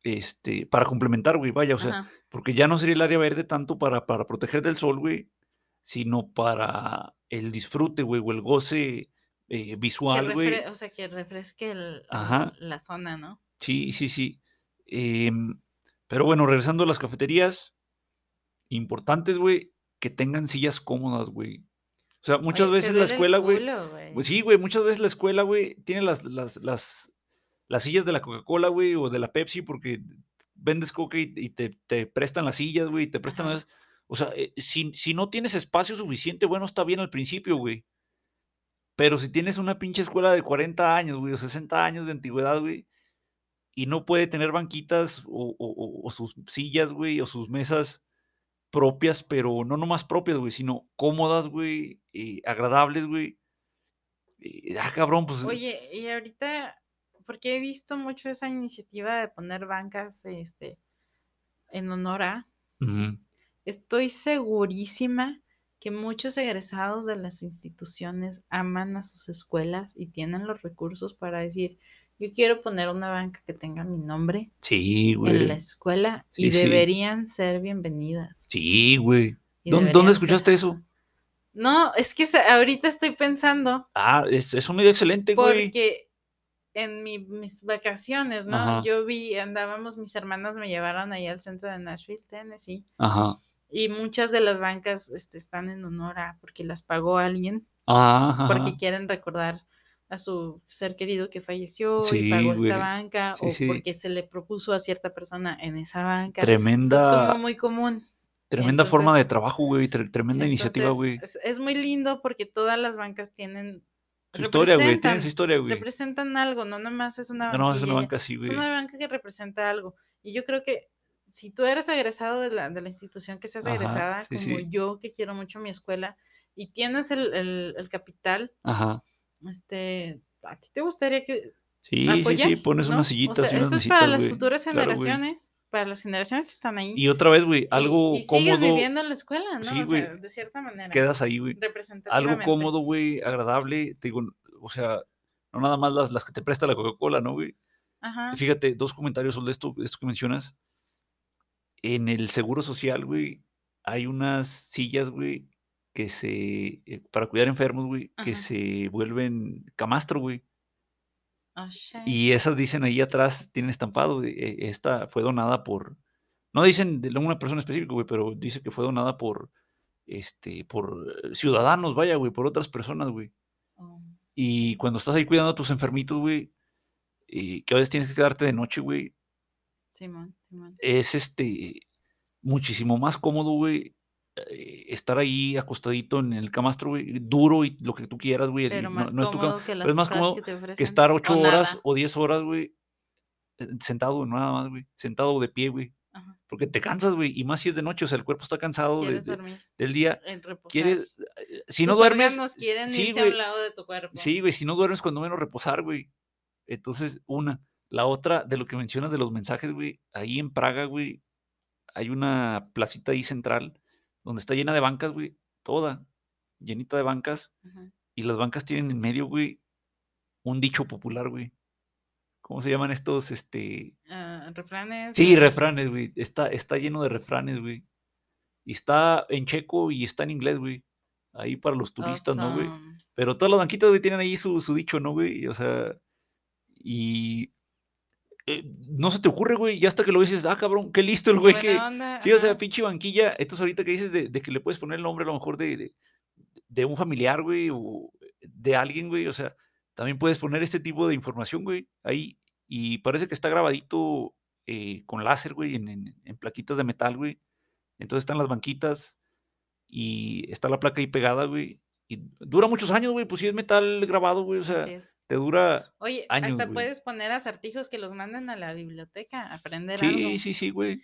este, para complementar, güey, vaya, o sea, Ajá. porque ya no sería el área verde tanto para, para proteger del sol, güey, sino para el disfrute, güey, o el goce eh, visual, güey. o sea, que refresque el Ajá. la zona, ¿no? Sí, sí, sí. Em, pero bueno, regresando a las cafeterías, importantes, güey, que tengan sillas cómodas, güey. O sea, muchas Oye, veces la escuela, güey, pues sí, güey, muchas veces la escuela, güey, tiene las, las, las, las sillas de la Coca-Cola, güey, o de la Pepsi, porque vendes coca y, y te, te prestan las sillas, güey, te prestan Ajá. las... O sea, eh, si, si no tienes espacio suficiente, bueno, está bien al principio, güey. Pero si tienes una pinche escuela de 40 años, güey, o 60 años de antigüedad, güey, y no puede tener banquitas o, o- o- o sus sillas, güey, o sus mesas propias, pero no nomás propias, güey, sino cómodas, güey, eh, agradables, güey. eh, ah, cabrón, pues. Oye, y ahorita, porque he visto mucho esa iniciativa de poner bancas, este, en honor a, estoy segurísima que muchos egresados de las instituciones aman a sus escuelas y tienen los recursos para decir, yo quiero poner una banca que tenga mi nombre Sí, en la escuela Sí, y sí. deberían ser bienvenidas. Sí, güey. ¿Dónde, ser- escuchaste eso? No, es que ahorita estoy pensando Ah, es, es una idea excelente, güey. porque en mi- mis vacaciones, ¿no? Ajá. Yo vi, andábamos, mis hermanas me llevaron ahí al centro de Nashville, Tennessee, Ajá. y muchas de las bancas este, están en honor a, porque las pagó alguien, Ajá. porque quieren recordar a su ser querido que falleció Sí, y pagó güey. esta banca, Sí, o sí. porque se le propuso a cierta persona en esa banca. Eso es Tremenda, como muy común. tremenda forma de trabajo, güey. tre- tremenda iniciativa, güey. Es, es muy lindo porque todas las bancas tienen Su historia, güey. Tiene representan- su historia, güey. representan algo, no nomás es una No, no, es una banca Es güey. una banca que representa algo. Y yo creo que si tú eres egresado de la, de la institución que seas Ajá, egresada, sí, como sí. yo que quiero mucho mi escuela, y tienes el, el- el capital, Ajá. Este, a ti te gustaría que Sí, sí, apoyar, sí. Pones ¿no? unas O sillitas sea, y unas eso es para las futuras Claro, generaciones, para las generaciones que están ahí. Y otra vez, güey, y- algo y, sigues cómodo. viviendo en la escuela, ¿no? Sí, o sea, güey. de cierta manera. Quedas ahí, güey. Algo cómodo, güey, agradable. Te digo, o sea, no nada más las, las que te presta la Coca-Cola, ¿no, güey? Ajá. Fíjate, dos comentarios sobre esto, esto que mencionas. En el Seguro Social, güey, hay unas sillas, güey, que se, eh, para cuidar enfermos, güey, que se vuelven camastro, güey. Oh, shit. Y esas dicen ahí atrás, tienen estampado, eh, esta fue donada por, no dicen de una persona específica, güey, pero dice que fue donada por, este, por eh, ciudadanos, vaya, güey, por otras personas, güey. Oh, Y cuando estás ahí cuidando a tus enfermitos, güey, y que a veces tienes que quedarte de noche, güey, Simón, Simón. es este muchísimo más cómodo, güey, estar ahí acostadito en el camastro, güey, duro y lo que tú quieras, güey. Pero no, más no es tu cama, que pero es más cómodo que te ofrecen. que estar ocho horas o diez horas, güey, eh, sentado, nada más, güey, sentado de pie, güey. Ajá. Porque te cansas, güey, y más si es de noche, o sea, el cuerpo está cansado de- de- del día. Quieres, eh, si no duermes, sí, güey, de tu. Sí, güey, si no duermes cuando menos reposar, güey. Entonces, una. La otra, de lo que mencionas de los mensajes, güey, ahí en Praga, güey, hay una placita ahí central donde está llena de bancas, güey, toda, llenita de bancas, Ajá. y las bancas tienen en medio, güey, un dicho popular, güey. ¿Cómo se llaman estos, este? Ah, refranes. Sí, refranes, güey. Está, está lleno de refranes, güey. Y está en checo y está en inglés, güey. Ahí para los turistas, ¿no, güey? Pero todas las banquitas, güey, tienen ahí su, su dicho, ¿no, güey? O sea, y eh, no se te ocurre, güey, ya hasta que lo dices, ah, cabrón, qué listo el güey que... onda, Sí, o sea, pinche banquilla. Entonces ahorita que dices de, de que le puedes poner el nombre a lo mejor de, de, de un familiar, güey, o de alguien, güey, o sea, también puedes poner este tipo de información, güey, ahí. Y parece que está grabadito eh, con láser, güey, en, en- en plaquitas de metal, güey. Entonces están las banquitas y está la placa ahí pegada, güey. Y dura muchos años, güey, pues si es metal grabado, güey, o sea, te dura Oye, años, hasta güey. puedes poner acertijos que los manden a la biblioteca a aprender algo. Sí, sí, sí, güey.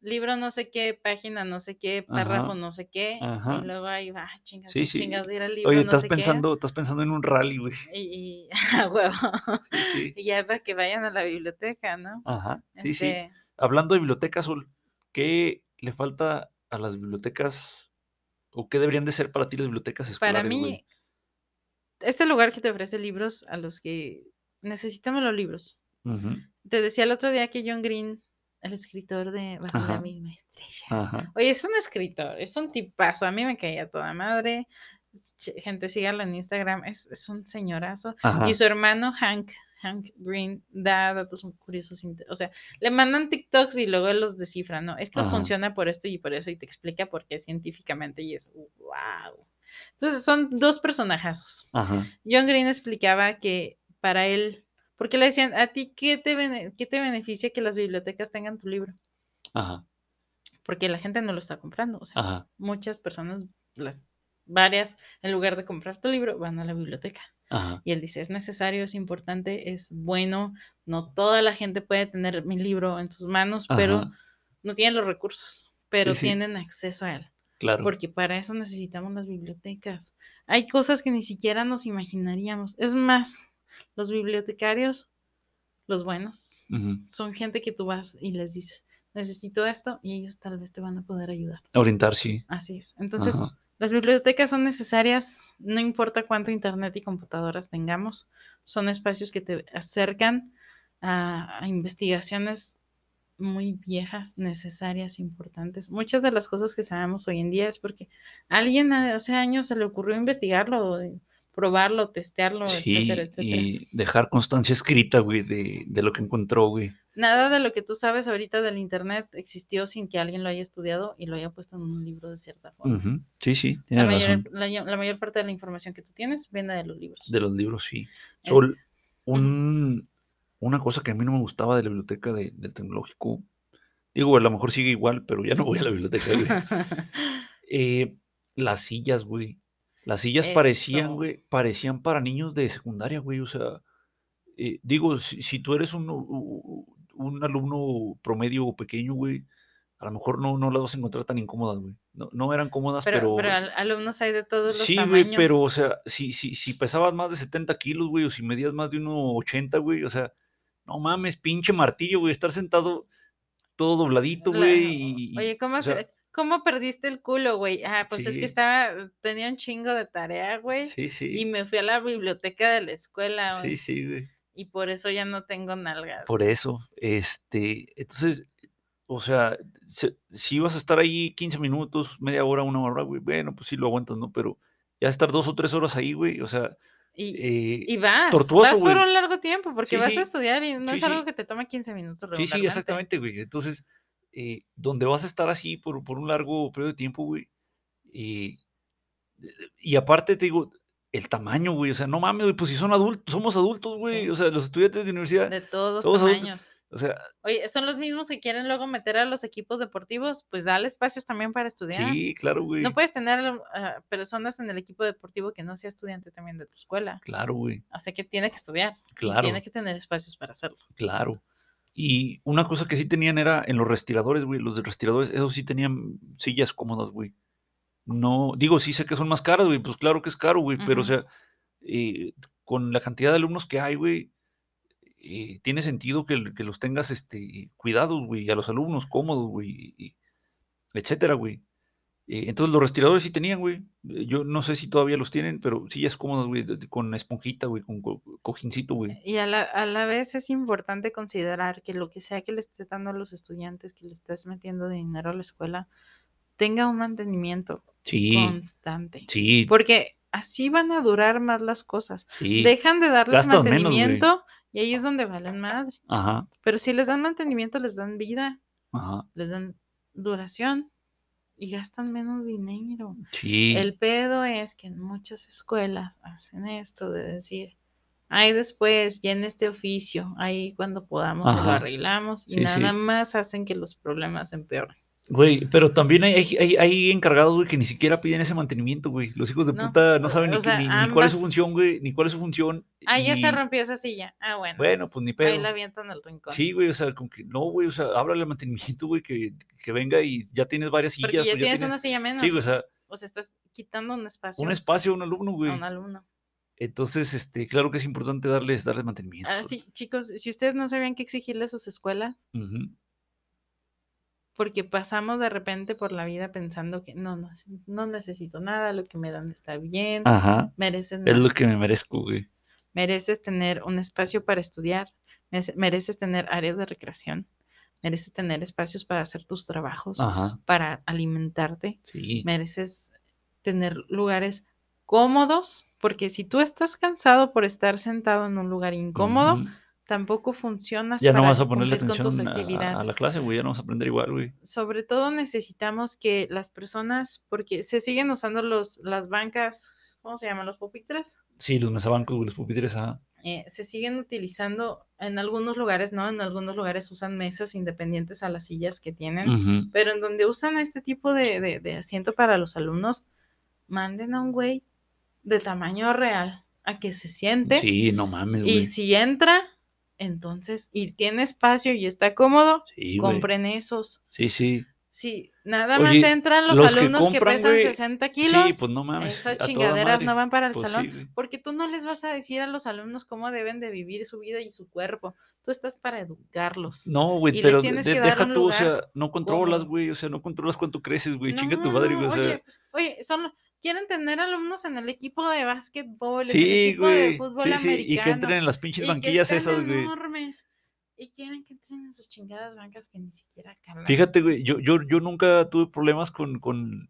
Libro no sé qué, página no sé qué, párrafo Ajá, no sé qué. ajá. Y luego ahí va, chingas, Sí, sí. chingas de ir al libro Oye, no estás sé qué. pensando, estás pensando en un rally, güey. Y, a huevo. Sí, sí. Y ya para que vayan a la biblioteca, ¿no? Ajá, sí, sí. Este, Hablando de bibliotecas, ¿qué le falta a las bibliotecas o qué deberían de ser para ti las bibliotecas para escolares, güey? mí, este lugar que te ofrece libros a los que necesitamos los libros. Te decía el otro día que John Green el escritor de Bajo la Ajá. misma estrella. Ajá. Oye, es un escritor, es un tipazo. A mí me caía toda madre. Gente, síganlo en Instagram. Es, es un señorazo. Ajá. Y su hermano Hank, Hank Green, da datos muy curiosos. O sea, le mandan TikToks y luego él los descifra, ¿no? Esto Ajá. funciona por esto y por eso y te explica por qué científicamente y es wow. Entonces son dos personajazos. Ajá. John Green explicaba que para él, porque le decían, ¿a ti qué te, bene- qué te beneficia que las bibliotecas tengan tu libro? Ajá. Porque la gente no lo está comprando. O sea, Ajá. muchas personas, las, varias, en lugar de comprar tu libro, van a la biblioteca. Ajá. Y él dice, es necesario, es importante, es bueno, no toda la gente puede tener mi libro en sus manos, pero no tienen los recursos, pero Sí, sí. tienen acceso a él, Claro. porque para eso necesitamos las bibliotecas. Hay cosas que ni siquiera nos imaginaríamos. Es más, los bibliotecarios, los buenos, son gente que tú vas y les dices, necesito esto, y ellos tal vez te van a poder ayudar. Orientar, sí. Así es. Entonces, Ajá. Las bibliotecas son necesarias, no importa cuánto internet y computadoras tengamos, son espacios que te acercan a, a investigaciones muy viejas, necesarias, importantes. Muchas de las cosas que sabemos hoy en día es porque a alguien hace años se le ocurrió investigarlo, eh, probarlo, testearlo, Sí, etcétera, etcétera. y dejar constancia escrita, güey, de, de lo que encontró, güey. Nada de lo que tú sabes ahorita del internet existió sin que alguien lo haya estudiado y lo haya puesto en un libro de cierta forma. Sí, sí, La tiene mayor, razón. la, la mayor parte de la información que tú tienes viene de los libros. De los libros, sí. Sol, Este, un, una cosa que a mí no me gustaba de la biblioteca de- del tecnológico, digo, a lo mejor sigue igual, pero ya no voy a la biblioteca, güey. Eh, las sillas, güey. Las sillas parecían, güey, parecían para niños de secundaria, güey. O sea, eh, digo, si, si tú eres un, un alumno promedio o pequeño, güey, a lo mejor no, no las vas a encontrar tan incómodas, güey. No, no eran cómodas, pero, pero... pero al- alumnos hay de todos los Sí, tamaños. güey, pero, o sea, si, si, si pesabas más de 70 kilos, güey, o si medías más de 1,80, güey, o sea, no mames, pinche martillo, güey, estar sentado todo dobladito, La- güey, y... Oye, ¿cómo, o sea, ¿cómo perdiste el culo, güey? Ah, pues es Sí. que estaba, tenía un chingo de tarea, güey. Sí, Y sí, me fui a la biblioteca de la escuela, sí, güey. sí, güey. Y por eso ya no tengo nalgas. Por eso, este, entonces, o sea, se- si ibas a estar ahí 15 minutos, media hora, una hora, güey, bueno, pues sí lo aguantas, ¿no? Pero ya estar dos o tres horas ahí, güey, o sea, Y, eh, y vas, tortuoso, vas por güey. un largo tiempo, porque Sí, vas sí. a estudiar y no Sí, es algo que te toma 15 minutos Sí, sí, exactamente, güey. Entonces, eh, donde vas a estar así por, por un largo periodo de tiempo, güey. eh, y aparte te digo, el tamaño, güey. O sea, no mames, güey, pues si son adultos, somos adultos, güey. Sí. O sea, los estudiantes de universidad, De todos adultos. tamaños. O sea, Oye, son los mismos que quieren luego meter a los equipos deportivos, pues dale espacios también para estudiar. sí, claro, güey. No puedes tener ah, personas en el equipo deportivo que no sea estudiante también de tu escuela. Claro, güey. O sea que tiene que estudiar. y Claro. tiene que tener espacios para hacerlo. Claro. Y una cosa que sí tenían era en los respiradores, güey. Los de respiradores, esos sí tenían sillas cómodas, güey. No, digo, sí sé que son más caras, güey. Pues claro que es caro, güey. Pero, o sea, eh, con la cantidad de alumnos que hay, güey, eh, tiene sentido que, que los tengas este, cuidados, güey, a los alumnos cómodos, güey, y- etcétera, güey. Eh, entonces los respiradores sí tenían, güey. Eh, Yo no sé si todavía los tienen, pero sillas cómodas, güey, con esponjita, güey, con co- cojincito, güey. Y a la, a la vez es importante considerar que lo que sea que le estés dando a los estudiantes, que le estés metiendo dinero a la escuela, tenga un mantenimiento Sí, constante. sí, Porque así van a durar más las cosas. sí. Dejan de darles menos, mantenimiento y ahí es donde valen madre. Ajá, Pero si les dan mantenimiento, les dan vida, ajá. les dan duración y gastan menos dinero. Sí, El pedo es que en muchas escuelas hacen esto de decir, ahí después, ya en este oficio, ahí cuando podamos lo arreglamos y Sí, sí. nada más hacen que los problemas empeoren. Güey, pero también hay, hay, hay- encargados, güey, que ni siquiera piden ese mantenimiento, güey. Los hijos de No, puta no saben ni, sea, ni, ni cuál es su función, güey, ni cuál es su función. Ah, ya y- se rompió esa silla. Ah, bueno. Bueno, pues ni ahí pedo. la avientan al rincón. Sí, güey, o sea, como que no, güey, o sea, háblale al mantenimiento, güey, que, que venga y ya tienes varias Porque sillas. ya o tienes una silla menos. Sí, güey, o sea, o sea, estás quitando un espacio un espacio a un alumno, a güey. un alumno. Entonces, este, claro que es importante darles, darles mantenimiento. Ah, sí, chicos, si ustedes no sabían qué exigirle a sus escuelas, Ujú. Porque pasamos de repente por la vida pensando que no, no, no necesito nada, lo que me dan está bien, Ajá. merecen Es lo que me merezco, güey. mereces tener un espacio para estudiar, merece- mereces tener áreas de recreación, mereces tener espacios para hacer tus trabajos, Ajá. para alimentarte, Sí. mereces tener lugares cómodos, porque si tú estás cansado por estar sentado en un lugar incómodo. Tampoco funcionas Ya no para vas a ponerle tus atención a- a, la actividades. clase, güey. Ya no vas a aprender igual, güey. Sobre todo necesitamos que las personas, porque se siguen usando los, las bancas, ¿cómo se llaman? Los pupitres. Sí, los mesabancos, güey, los pupitres, ajá. eh, se siguen utilizando en algunos lugares, ¿no? En algunos lugares usan mesas independientes a las sillas que tienen, Ujú. pero en donde usan este tipo de, de- de asiento para los alumnos, manden a un güey de tamaño real a que se siente Sí, no mames, y güey. si entra, entonces, y tiene espacio y está cómodo, Sí, compren esos. Sí, sí. Si nada más entran los, alumnos que, compran, pesan güey, 60 kilos, Sí, pues no mames. esas chingaderas no van para el Pues salón, sí, porque tú no les vas a decir a los alumnos cómo deben de vivir su vida y su cuerpo. Tú estás para educarlos. No, güey, pero de- deja tú, o sea, no controlas, güey, o sea, no controlas cuánto creces, güey, chinga tu madre, güey, o sea, oye, pues, oye, son, quieren tener alumnos en el equipo de básquetbol, en el sí, equipo de fútbol sí, sí, y que americano. entren en las pinches banquillas que esas, güey. enormes. Y quieren que entren en sus chingadas bancas que ni siquiera calan. Fíjate, güey, yo, yo, yo nunca tuve problemas con, con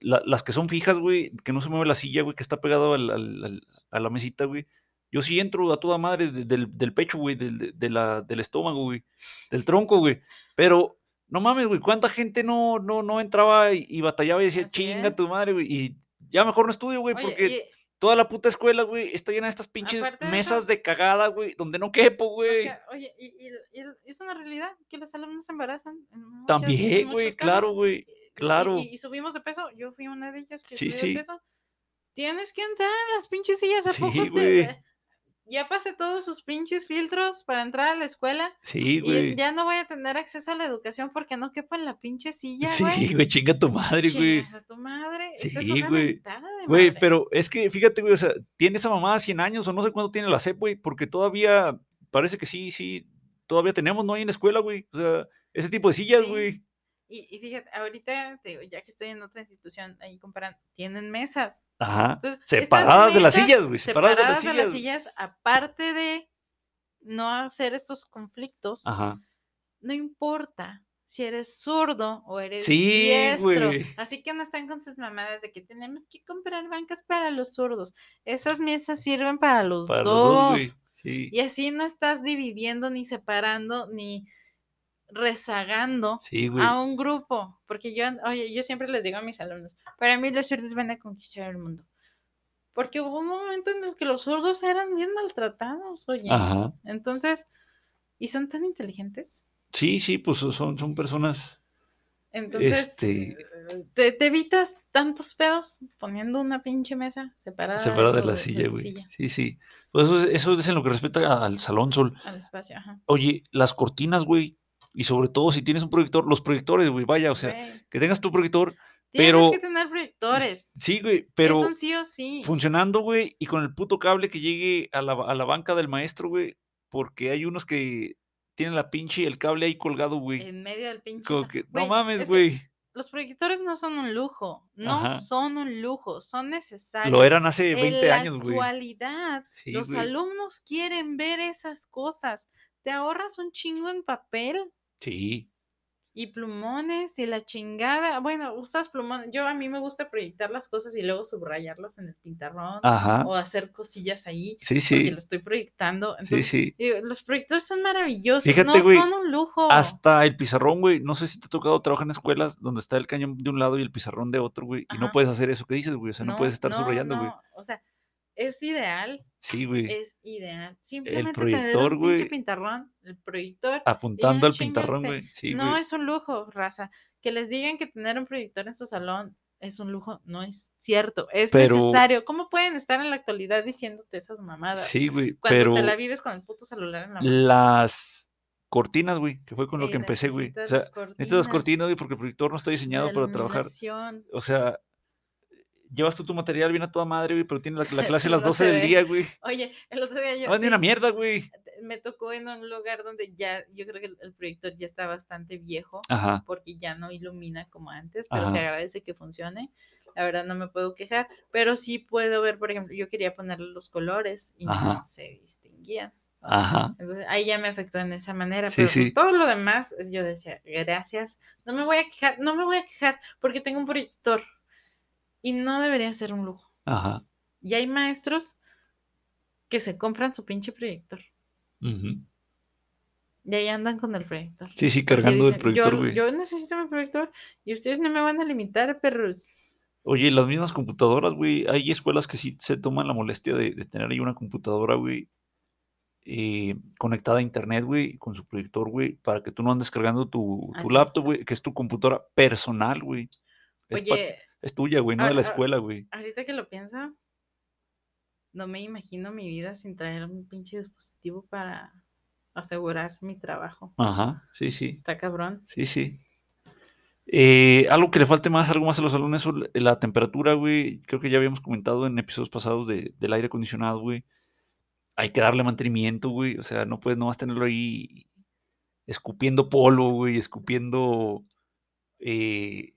la- las que son fijas, güey, que no se mueve la silla, güey, que está pegado al, al- al- a la mesita, güey. Yo sí entro a toda madre de- del, del pecho, güey, del, de- de la, del estómago, güey, del tronco, güey. Pero, no mames, güey, ¿cuánta gente no, no, no entraba y, y batallaba y decía, Así chinga es. tu madre, güey? Y ya mejor no estudio, güey, porque y- toda la puta escuela, güey, está llena de estas pinches de mesas eso- de cagada, güey, donde no quepo, güey. Oye, y, es una realidad que los alumnos se embarazan. en muchas- en También, güey, claro, güey, claro. Y, subimos de peso. Yo fui una de ellas que Sí, subí sí. de peso. Tienes que entrar en las pinches sillas. ¿A Sí, poco te- güey. Ya pasé todos sus pinches filtros para entrar a la escuela. Sí, Y güey. ya no voy a tener acceso a la educación porque no quepa en la pinche silla, güey. Sí, güey, chinga tu madre, güey. Chingas a tu madre. Eso es Sí, una güey. Güey, pero es que fíjate, güey, o sea, tiene esa mamada 100 años o no sé cuánto tiene la CEP, güey, porque todavía parece que sí, sí, todavía tenemos, ¿no? Ahí en la escuela, güey. O sea, ese tipo de sillas, Sí. güey. Y, y fíjate, ahorita, te digo, ya que estoy en otra institución, ahí comparan, tienen mesas. Ajá. Entonces, Separadas de las sillas, güey. Separadas, separadas de las sillas. sillas, aparte de no hacer estos conflictos, Ajá. no importa si eres zurdo o eres Sí, diestro. güey. Así que no están con sus mamadas de que tenemos que comprar bancas para los zurdos. Esas mesas sirven para los Para los dos. dos, güey. Sí. y así no estás dividiendo, ni separando, ni rezagando Sí, a un grupo. Porque yo, oye, yo siempre les digo a mis alumnos, para mí los zurdos van a conquistar el mundo. Porque hubo un momento en el que los zurdos eran bien maltratados, oye. Ajá. Entonces, y son tan inteligentes. Sí, sí, pues son, son personas. Entonces, Este- te, te evitas tantos pedos poniendo una pinche mesa separada, separadas de la silla, güey. Sí, sí. Pues eso es, eso es en lo que respecta al salón sol. al espacio. Ajá. Oye, las cortinas, güey. Y sobre todo si tienes un proyector, los proyectores, güey, vaya, o sea, Güey, que tengas tu proyector. tienes pero- que tener proyectores. Sí, güey, Es pero un sí o sí. funcionando, güey, y con el puto cable que llegue a la, a la banca del maestro, güey, porque hay unos que tienen la pinche, el cable ahí colgado, güey. En medio del pinche. Como que, no mames, es güey. Los proyectores no son un lujo. No Ajá. son un lujo. Son necesarios. Lo eran hace en 20 la años, güey. actualidad, Sí, los güey. alumnos quieren ver esas cosas. Te ahorras un chingo en papel Sí, y plumones y la chingada. Bueno, usas plumones. Yo a mí me gusta proyectar las cosas y luego subrayarlas en el pintarrón ajá. o hacer cosillas ahí Sí, porque sí. lo estoy proyectando. Sí, Entonces, sí. digo, los proyectores son maravillosos. Fíjate, no güey, son un lujo. Hasta el pizarrón, güey. No sé si te ha tocado trabajar en escuelas donde está el cañón de un lado y el pizarrón de otro, güey. Y no puedes hacer eso que dices, güey. O sea, no, puedes estar subrayando, güey. O sea, es ideal, Sí, güey. es ideal. Simplemente tener proyector, güey. pintarrón, el proyector. Apuntando al pintarrón, güey. Sí, no es un lujo, raza. Que les digan que tener un proyector en su salón es un lujo, no es cierto, es Pero- necesario. ¿Cómo pueden estar en la actualidad diciéndote esas mamadas? Sí, güey. cuando Pero te la vives con el puto celular en la mano. las cortinas, güey, que fue con lo Eh, que empecé, güey. O sea, las necesitas las cortinas, güey, porque el proyector no está diseñado para trabajar. O sea, llevas tú tu material bien a toda madre, güey, pero tienes la, la clase a las No 12 se del día, güey. Oye, el otro día yo No es ni sí, una mierda, güey. me tocó en un lugar donde ya, yo creo que el, el proyector ya está bastante viejo, Ajá. porque ya no ilumina como antes, pero se Ajá. agradece que funcione. La verdad no me puedo quejar, pero sí puedo ver, por ejemplo, yo quería ponerle los colores y Ajá. no se distinguían. Ajá. Entonces ahí ya me afectó en esa manera, Sí, pero sí. todo lo demás yo decía, gracias, no me voy a quejar, no me voy a quejar porque tengo un proyector y no debería ser un lujo. Ajá. Y hay maestros que se compran su pinche proyector ujú. y ahí andan con el proyector. Sí, sí, cargando el proyector, yo, güey. yo necesito mi proyector y ustedes no me van a limitar, perros. Oye, las mismas computadoras, güey. Hay escuelas que sí se toman la molestia de, de tener ahí una computadora, güey, eh, conectada a internet, güey, con su proyector, güey, para que tú no andes cargando tu, tu laptop, güey, que es tu computadora personal, güey. Oye, es tuya, güey, no de la escuela, güey. ahorita que lo pienso, no me imagino mi vida sin traer un pinche dispositivo para asegurar mi trabajo. Ajá, sí, sí, Está cabrón. sí, sí. Eh, algo que le falte más, algo más a los alumnos, eso, la- la temperatura, güey. Creo que ya habíamos comentado en episodios pasados de- del aire acondicionado, güey. Hay que darle mantenimiento, güey. O sea, no puedes nomás tenerlo ahí escupiendo polvo, güey, escupiendo eh,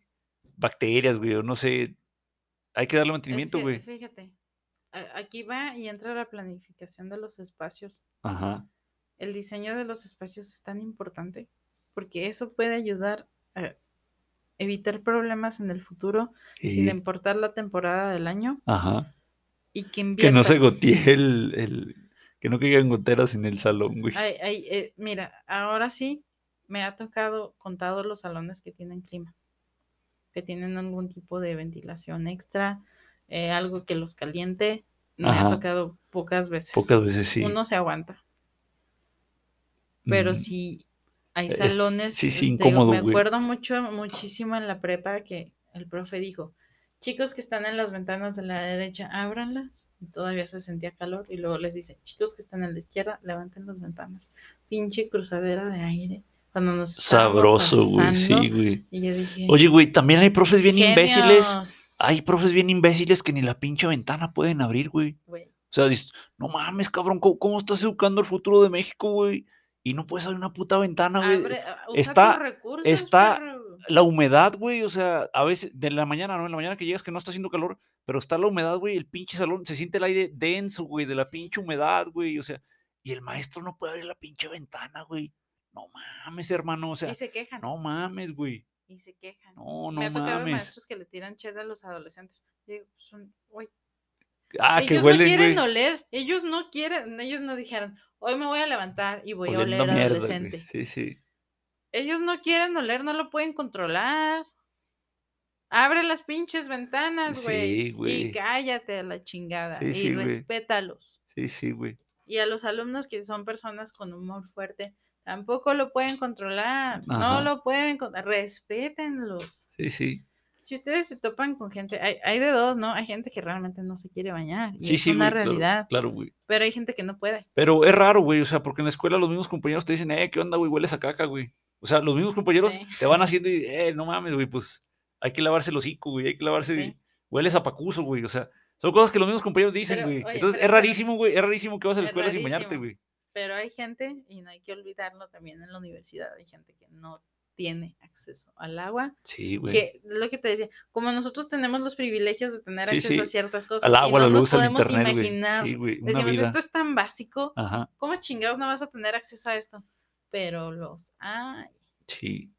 bacterias, güey, o no sé. Hay que darle Es mantenimiento, que, güey. fíjate, aquí va y entra la planificación de los espacios. Ajá, El diseño de los espacios es tan importante porque eso puede ayudar a evitar problemas en el futuro sin importar la temporada del año ajá. y que Que no se gotee el, el- que no caigan goteras en el salón, güey. Ay, ay, eh, mira, ahora sí me ha tocado contado los salones que tienen clima, que tienen algún tipo de ventilación extra, eh, algo que los caliente. Me ha Ajá. tocado pocas veces. Pocas veces sí. Uno se aguanta. Pero Mm, sí hay es- salones. sí, sí, digo, incómodo, me acuerdo mucho, muchísimo en la prepa que el profe dijo: chicos que están en las ventanas de la derecha, ábranlas. Todavía se sentía calor. Y luego les dice: chicos que están en la izquierda, levanten las ventanas. Pinche cruzadera de aire. Cuando nos Sabroso, güey, sí, güey. Y yo dije: Oye, güey, también hay profes bien imbéciles. Hay profes bien imbéciles que ni la pinche ventana pueden abrir, güey. O sea, dices, no mames, cabrón, ¿cómo, cómo estás educando el futuro de México, güey? Y no puedes abrir una puta ventana, güey. abre- está- recursos, está- perro. La humedad, güey, o sea, a veces, de la mañana, ¿no? En la mañana que llegas que no está haciendo calor, pero está la humedad, güey, el pinche salón, se siente el aire denso, güey, de la pinche humedad, güey, o sea, y el maestro no puede abrir la pinche ventana, güey. No mames, hermano, o sea, y se quejan. no mames, güey. Y se quejan. No, Me no ha tocado mames. maestros que le tiran ched a los adolescentes. Digo, pues, son- güey, Ah, que ellos huelen, no quieren güey. oler, ellos no quieren, ellos no dijeron, hoy me voy a levantar y voy a oler a mierda, adolescente. güey. Sí, sí. Ellos no quieren oler, no lo pueden controlar. Abre las pinches ventanas, güey. Sí, güey. y cállate a la chingada. Sí, y sí, respétalos. Sí, sí, güey. Y a los alumnos que son personas con humor fuerte, tampoco lo pueden controlar. Ajá. No lo pueden, con- respétenlos. Sí, sí. si ustedes se topan con gente, hay, hay de dos, ¿no? Hay gente que realmente no se quiere bañar. Y Sí, es sí, una güey. realidad. Claro, güey. Pero hay gente que no puede. Pero es raro, güey. O sea, porque en la escuela los mismos compañeros te dicen, eh, ¿qué onda, güey? Hueles a caca, güey. O sea, los mismos compañeros Sí. te van haciendo y, eh, no mames, güey, pues hay que lavarse el hocico, güey. Hay que lavarse. Sí. Hueles a pacuso, güey. O sea, son cosas que los mismos compañeros dicen, Pero, güey. oye, Entonces, pero- es rarísimo, güey. Es rarísimo que vas a la Es escuela sin bañarte, güey. Pero hay gente, y no hay que olvidarlo también en la universidad, hay gente que no tiene acceso al agua. Sí, güey. Que lo que te decía, como nosotros tenemos los privilegios de tener Sí, acceso a ciertas cosas, Al y agua, no la nos luz, al podemos internet, imaginar. Sí, güey. Una Decimos, vida. esto es tan básico, Ajá. ¿cómo chingados no vas a tener acceso a esto? Pero los hay. Sí.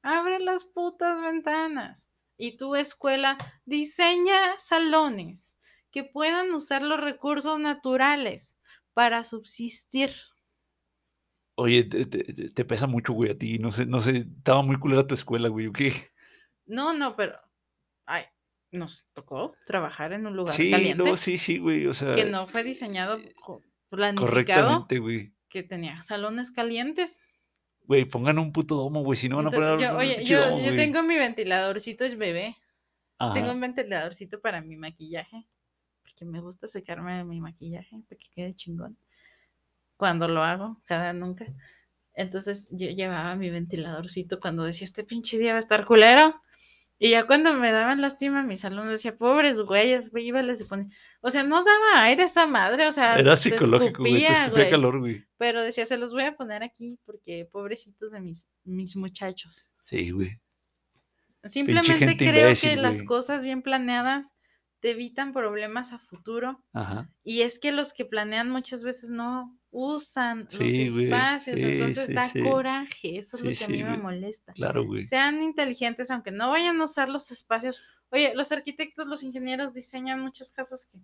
Abre las putas ventanas. Y tu escuela diseña salones que puedan usar los recursos naturales para subsistir. Oye, te, te- te- te pesa mucho, güey, a ti. No sé, no sé. Estaba muy culera tu escuela, güey. ¿o ¿Qué? No, no, pero ay, nos tocó trabajar en un lugar Sí, caliente no, sí, sí, güey. O sea, que no fue diseñado, co- planificado, correctamente, güey. que tenía salones calientes. Güey, pongan un puto domo, güey. Si no van a poner yo, oye, yo, domo, yo tengo mi ventiladorcito es bebé. Tengo un ventiladorcito para mi maquillaje, porque me gusta secarme mi maquillaje para que quede chingón. Cuando lo hago, cada nunca. Entonces yo llevaba mi ventiladorcito cuando decía, este pinche día va a estar culero. Y ya cuando me daban lástima, mis alumnos decía, pobres güeyes, güey, iba y se. O sea, no daba aire esa madre, o sea, Era te psicológico, güey. Te escupía, escupía güey. calor, güey. Pero decía, se los voy a poner aquí porque pobrecitos de mis, mis muchachos. Sí, güey. Simplemente creo imbécil, que las cosas bien planeadas te evitan problemas a futuro. Ajá. Y es que los que planean muchas veces no usan los Sí, güey, espacios, sí, entonces sí, da coraje, eso es lo que a mí me güey. molesta. Claro, güey. Sean inteligentes, aunque no vayan a usar los espacios. Oye, los arquitectos, los ingenieros diseñan muchas casas que,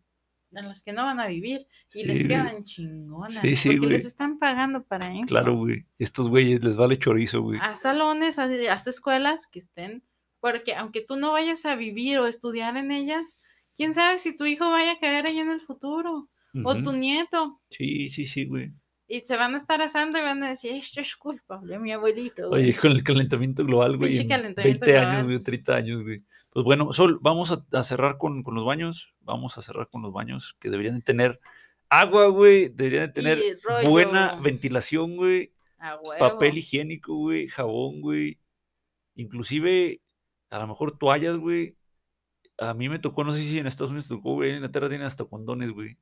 en las que no van a vivir y les güey. quedan chingonas Sí, sí, porque les güey. están pagando para eso. Claro, güey. Estos güeyes les vale chorizo, güey. Haz salones, haz, haz escuelas que estén, porque aunque tú no vayas a vivir o estudiar en ellas, quién sabe si tu hijo vaya a caer ahí en el futuro o tu nieto. Sí, sí, sí, güey. Y se van a estar asando y van a decir, esto es culpa de mi abuelito. güey". Oye, con el calentamiento global, güey. En calentamiento 20 años, güey, 30 años, güey. Pues bueno, Sol, vamos a, a cerrar con, con los baños. Vamos a cerrar con los baños que deberían de tener agua, güey. Deberían de tener rollo. buena ventilación, güey. Papel higiénico, güey. Jabón, güey. Inclusive, a lo mejor toallas, güey. A mí me tocó, no sé si en Estados Unidos te tocó, güey. En Inglaterra tienen hasta condones, güey.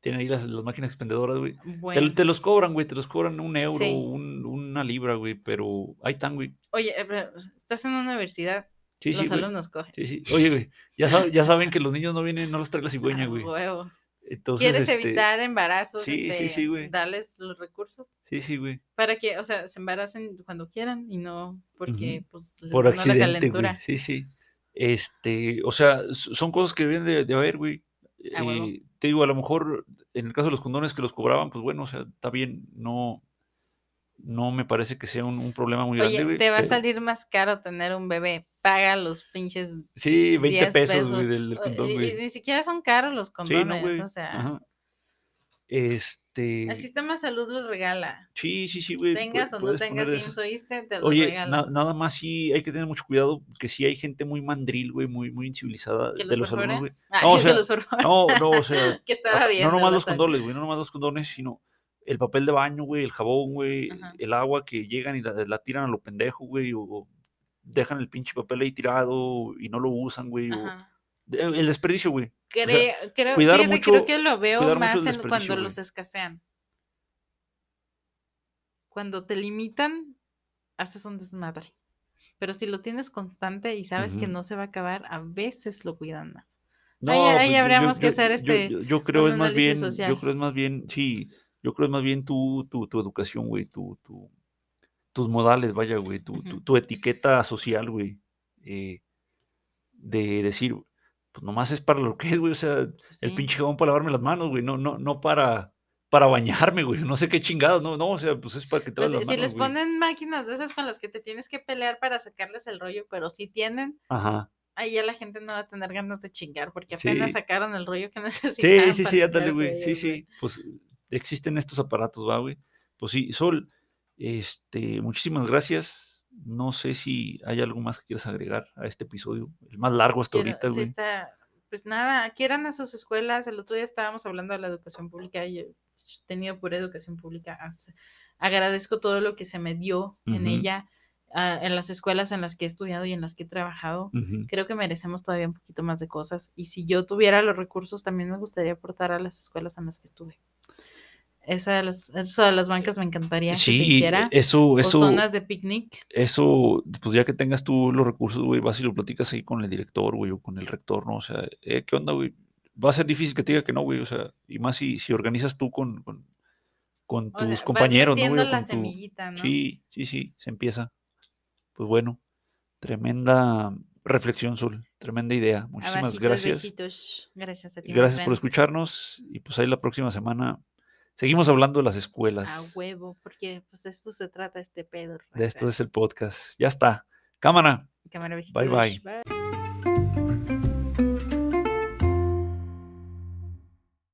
Tienen ahí las, las máquinas expendedoras, güey. Te, Bueno. te los cobran, güey. Te los cobran un euro, Sí. un- una libra, güey. Pero ahí están, güey. Oye, eh, estás en una universidad, Sí, los sí, güey. alumnos cogen. Sí, sí. Oye, güey. Ya, sab- ya saben que los niños no vienen, no los trae la cigüeña, güey. huevo. Entonces, ¿Quieres este, evitar embarazos? sí, sí, este, sí, güey. Darles los recursos Sí, sí, güey. para que, o sea, se embaracen cuando quieran y no porque, pues, les Por ganó la accidente, güey. calentura. Sí, sí. Este, o sea, son cosas que deben de, de haber, güey. A huevo. Eh, te digo, a lo mejor en el caso de los condones que los cobraban, pues bueno, o sea, está bien, no, no me parece que sea un, un problema muy grande, güey. te va a salir más caro tener un bebé. Paga los pinches Sí, 20 10 pesos, güey, del, condón, y- y güey. ni siquiera son caros los Sí, condones. no, o sea, Ajá. Este, el sistema de salud los regala. sí, sí, sí, güey. Tengas o no tengas esas. ¿oíste? Te los Oye, regala. na- nada más sí hay que tener mucho cuidado, que sí hay gente muy mandril, güey, muy, muy incivilizada ¿Que de los alumnos, güey. Ah, No, o sea. No, no, o sea, que estaba bien. No nomás los condones, güey, no nomás los condones, sino el papel de baño, güey, el jabón, güey, Ajá. el agua que llegan y la, la tiran a lo pendejo, güey, o, o dejan el pinche papel ahí tirado y no lo usan, güey, o el desperdicio, güey. Creo, creo, cuidar fíjate, mucho- creo que lo veo más en cuando güey. los escasean. Cuando te limitan, haces un desmadre. Pero si lo tienes constante y sabes que no se va a acabar, a veces lo cuidan más. No, Ahí- ahí pues, yo- yo- habríamos que yo- hacer yo- este, Yo, yo creo un es más bien, social. yo creo es más bien, sí, yo creo es más bien tu, tu, tu educación, güey, tu, tu, tus modales, vaya, güey, tu, tu etiqueta social, güey, eh, de decir, pues nomás es para lo que es, güey, o sea, el sí. pinche jabón para lavarme las manos, güey, no, no, no para, para bañarme, güey, no sé qué chingados, no, no, o sea, pues es para que te Pues, si las si manos, les güey. ponen máquinas de esas con las que te tienes que pelear para sacarles el rollo, pero si tienen, Ajá. ahí ya la gente no va a tener ganas de chingar porque Sí. apenas sacaron el rollo que Sí, necesitaban. sí, para sí, ándale, güey. Sí, sí. Pues existen estos aparatos, va, güey. Pues sí, Sol, este, muchísimas gracias. No sé si hay algo más que quieras agregar a este episodio, el más largo hasta Quiero- ahorita, güey. está, pues nada, quieran a sus escuelas. El otro día estábamos hablando de la educación pública y yo he tenido pura educación pública. Agradezco todo lo que se me dio en ella, ah, en las escuelas en las que he estudiado y en las que he trabajado. Creo que merecemos todavía un poquito más de cosas. Y si yo tuviera los recursos, también me gustaría aportar a las escuelas en las que estuve. Esa de las, eso de las bancas me encantaría que se Sí, hiciera. eso, zonas de picnic. eso, pues ya que tengas tú los recursos, güey, vas y lo platicas ahí con el director, güey, o con el rector, ¿no? O sea, eh, ¿qué onda, güey? Va a ser difícil que te diga que no, güey, o sea, y más si, si organizas tú con, con, con O sea, tus vas compañeros, ¿no, güey? la con tu- semillita, ¿no? Sí, sí, sí, se empieza. Pues bueno, tremenda reflexión, Sol, tremenda idea. Muchísimas gracias. besitos. Gracias a ti. Gracias por escucharnos y pues ahí la próxima semana seguimos hablando de las A escuelas. huevo, porque pues de esto se trata este pedo. De esto es el podcast. Ya está. Cámara. Cámara, Bye, bye. besitos.